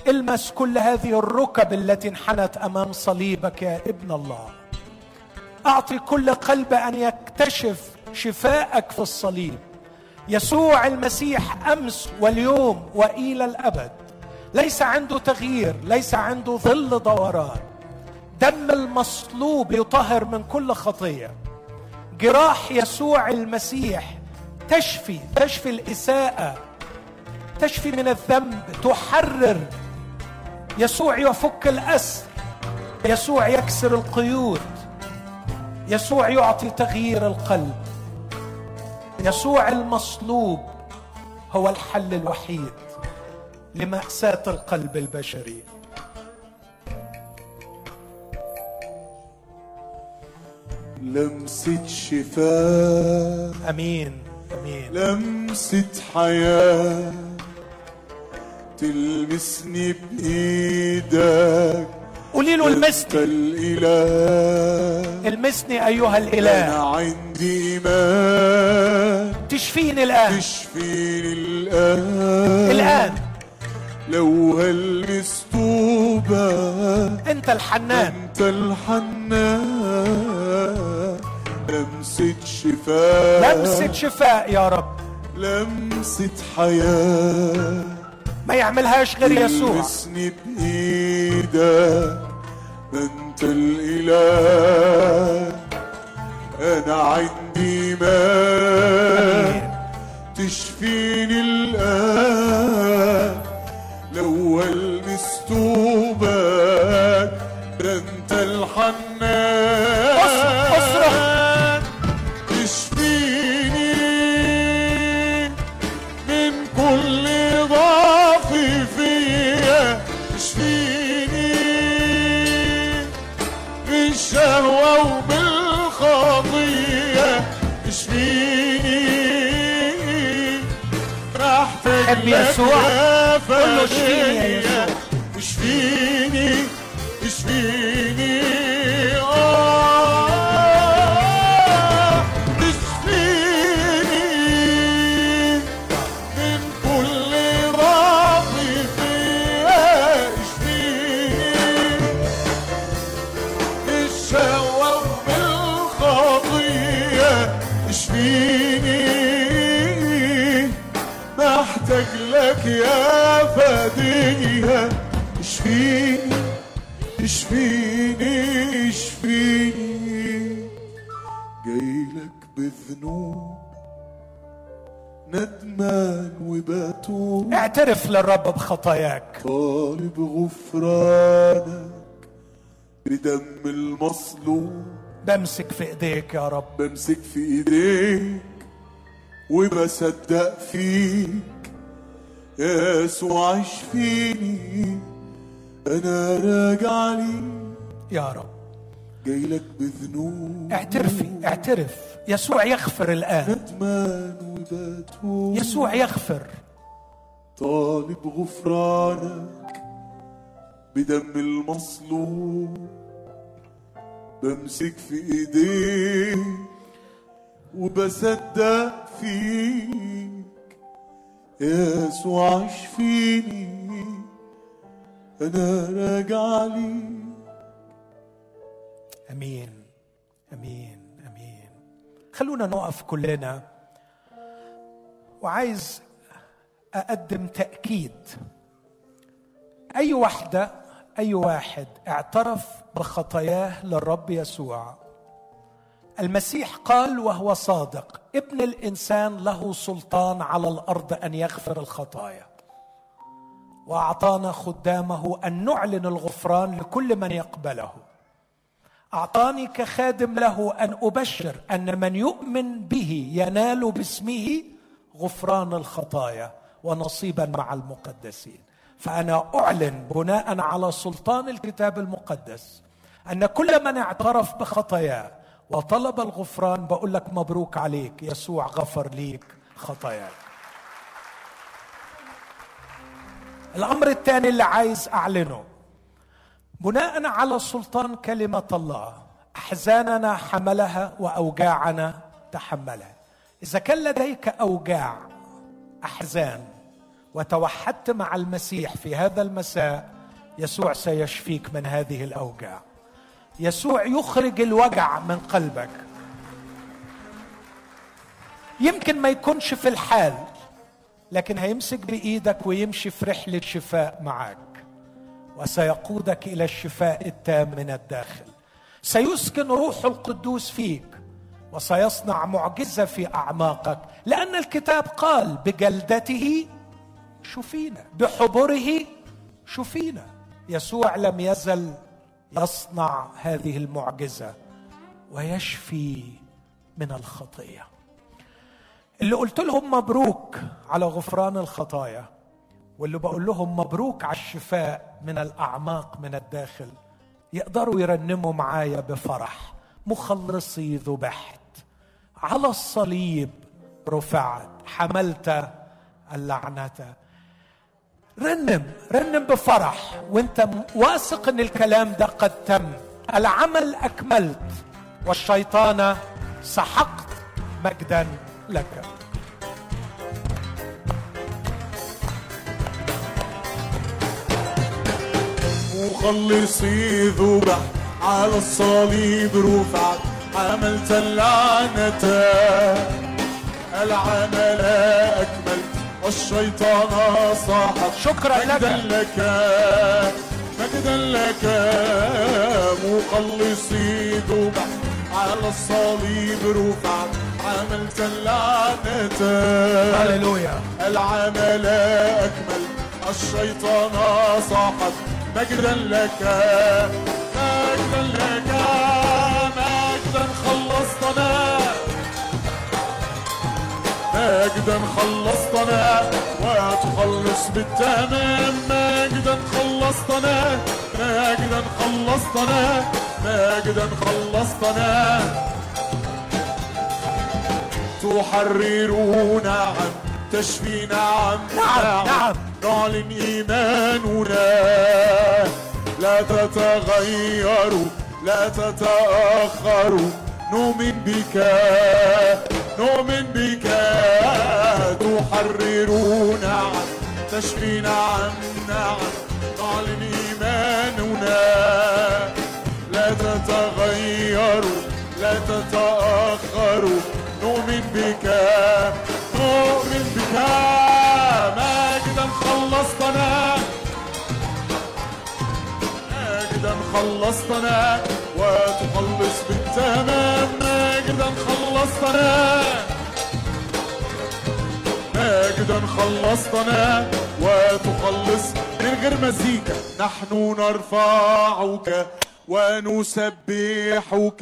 المس كل هذه الركب التي انحنت أمام صليبك يا ابن الله. أعطي كل قلب أن يكتشف شفاءك في الصليب. يسوع المسيح أمس واليوم وإلى الأبد. ليس عنده تغيير ليس عنده ظل دوران. دم المصلوب يطهر من كل خطية. جراح يسوع المسيح تشفي تشفي الإساءة تشفي من الذنب تحرر يسوع يفك الاسر يسوع يكسر القيود. يسوع يعطي تغيير القلب. يسوع المصلوب هو الحل الوحيد لمأساة القلب البشري. لمسة شفاء. آمين آمين. لمسة حياة. تلمسني بإيدك. قولي له أنت المسني. الإله. المسني أيها الإله. أنا عندي إيمان. تشفيني الآن. تشفيني الآن. الآن. لو هلمس طوبك أنت الحنان. أنت الحنان. لمسة شفاء. لمسة شفاء يا رب. لمسة حياة. ما يعملهاش غير يسوع. تلمسني بإيدك أنت الإله. أنا عندي إيمان تشفيني الآن. لو ألمس طوبك ده أنت الحنان يسوع. قل له اشفيني يا يسوع. اشفيني يا فديها اشفيني اشفيني اشفيني. جايلك بذنوب ندمان وبتوب. اعترف للرب بخطاياك. طالب غفرانك بدم المصلوب. بمسك في ايديك يا رب. بمسك في ايديك وبصدق فيك. يسوع عيش فيني أنا راجع لي يا رب. جاي لك بذنوب. اعترفي اعترف. يسوع يغفر الآن. ندمان وبتوب. يسوع يغفر. طالب غفرانك بدم المصلوب. بمسك في ايديك وبصدق فيك يسوع عاش فيني أنا راجع لي امين امين امين خلونا نقف كلنا. وعايز أقدم تأكيد. أي وحدة أي واحد اعترف بخطاياه للرب يسوع المسيح قال وهو صادق ابن الإنسان له سلطان على الأرض أن يغفر الخطايا. وأعطانا خدامه أن نعلن الغفران لكل من يقبله. أعطاني كخادم له أن أبشر أن من يؤمن به ينال باسمه غفران الخطايا ونصيبا مع المقدسين. فأنا أعلن بناء على سلطان الكتاب المقدس أن كل من اعترف بخطاياه وطلب الغفران بقول لك مبروك عليك يسوع غفر ليك خطاياك. الأمر الثاني اللي عايز أعلنه بناء على سلطان كلمة الله أحزاننا حملها وأوجاعنا تحملها. إذا كان لديك أوجاع أحزان وتوحدت مع المسيح في هذا المساء يسوع سيشفيك من هذه الأوجاع. يسوع يخرج الوجع من قلبك. يمكن ما يكونش في الحال لكن هيمسك بإيدك ويمشي في رحلة شفاء معك وسيقودك إلى الشفاء التام من الداخل. سيسكن روح القدوس فيك وسيصنع معجزة في أعماقك لأن الكتاب قال بجلدته شفينا بحبره شفينا. يسوع لم يزل يصنع هذه المعجزة ويشفي من الخطية. اللي قلت لهم مبروك على غفران الخطايا واللي بقول لهم مبروك على الشفاء من الأعماق من الداخل يقدروا يرنموا معايا بفرح مخلصي ذبحت. على الصليب رفعت حملت اللعنة. رنم رنم بفرح. وانت واثق إن الكلام ده قد تم. العمل أكملت. والشيطان سحقت مجدا لك. مخلصي ذبح على الصليب رفعت عملت اللعنة. العمل أكملت. والشيطان صاحت. شكرا لك. مجدا لك مجدا لك مخلصي ذبح على الصليب رفعت عملت اللعنة. هللويا. العمل أكمل. الشيطان صاحت. مجدا لك مجدا لك مجدا خلصتنا. مجدا خلصتنا وتخلص بالتمام. مجدا خلصتنا مجدا خلصتنا مجدا خلصتنا. تحررون نعم تشفي نعم نعم، نعم. نعلن إيماننا. لا تتغيروا لا تتأخروا. نؤمن بك. نؤمن بك تحررون نعم تشفي نعم نعم نعلن إيماننا. لا تتغيروا لا تتأخروا. نؤمن بك نؤمن بك. مجدا خلصتنا. مجدا خلصتنا. وتخلص بالتمام. مجدا خلصتنا خلصتنا وتخلص من غير مزيكا. نحن نرفعك ونسبحك.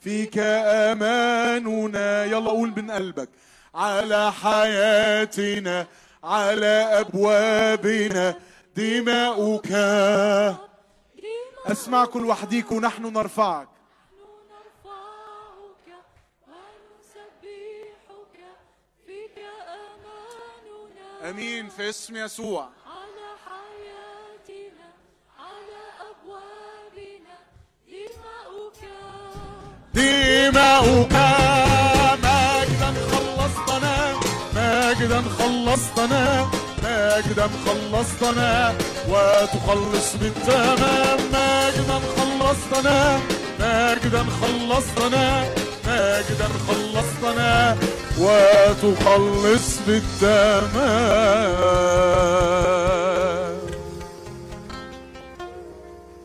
فيك آماننا يلا قول من قلبك. على حياتنا على أبوابنا. دماؤك. اسمعكم لوحديك ونحن نرفعك نرفعك. أمين في اسم يسوع. على حياتنا على أبوابنا دماؤك. دماؤك. مجدا خلصتنا مجدا خلصتنا مجدا خلصتنا. وتخلص بالتمام. مجدا خلصتنا مجدا خلصتنا مجدا خلصتنا. وتخلص بالتمام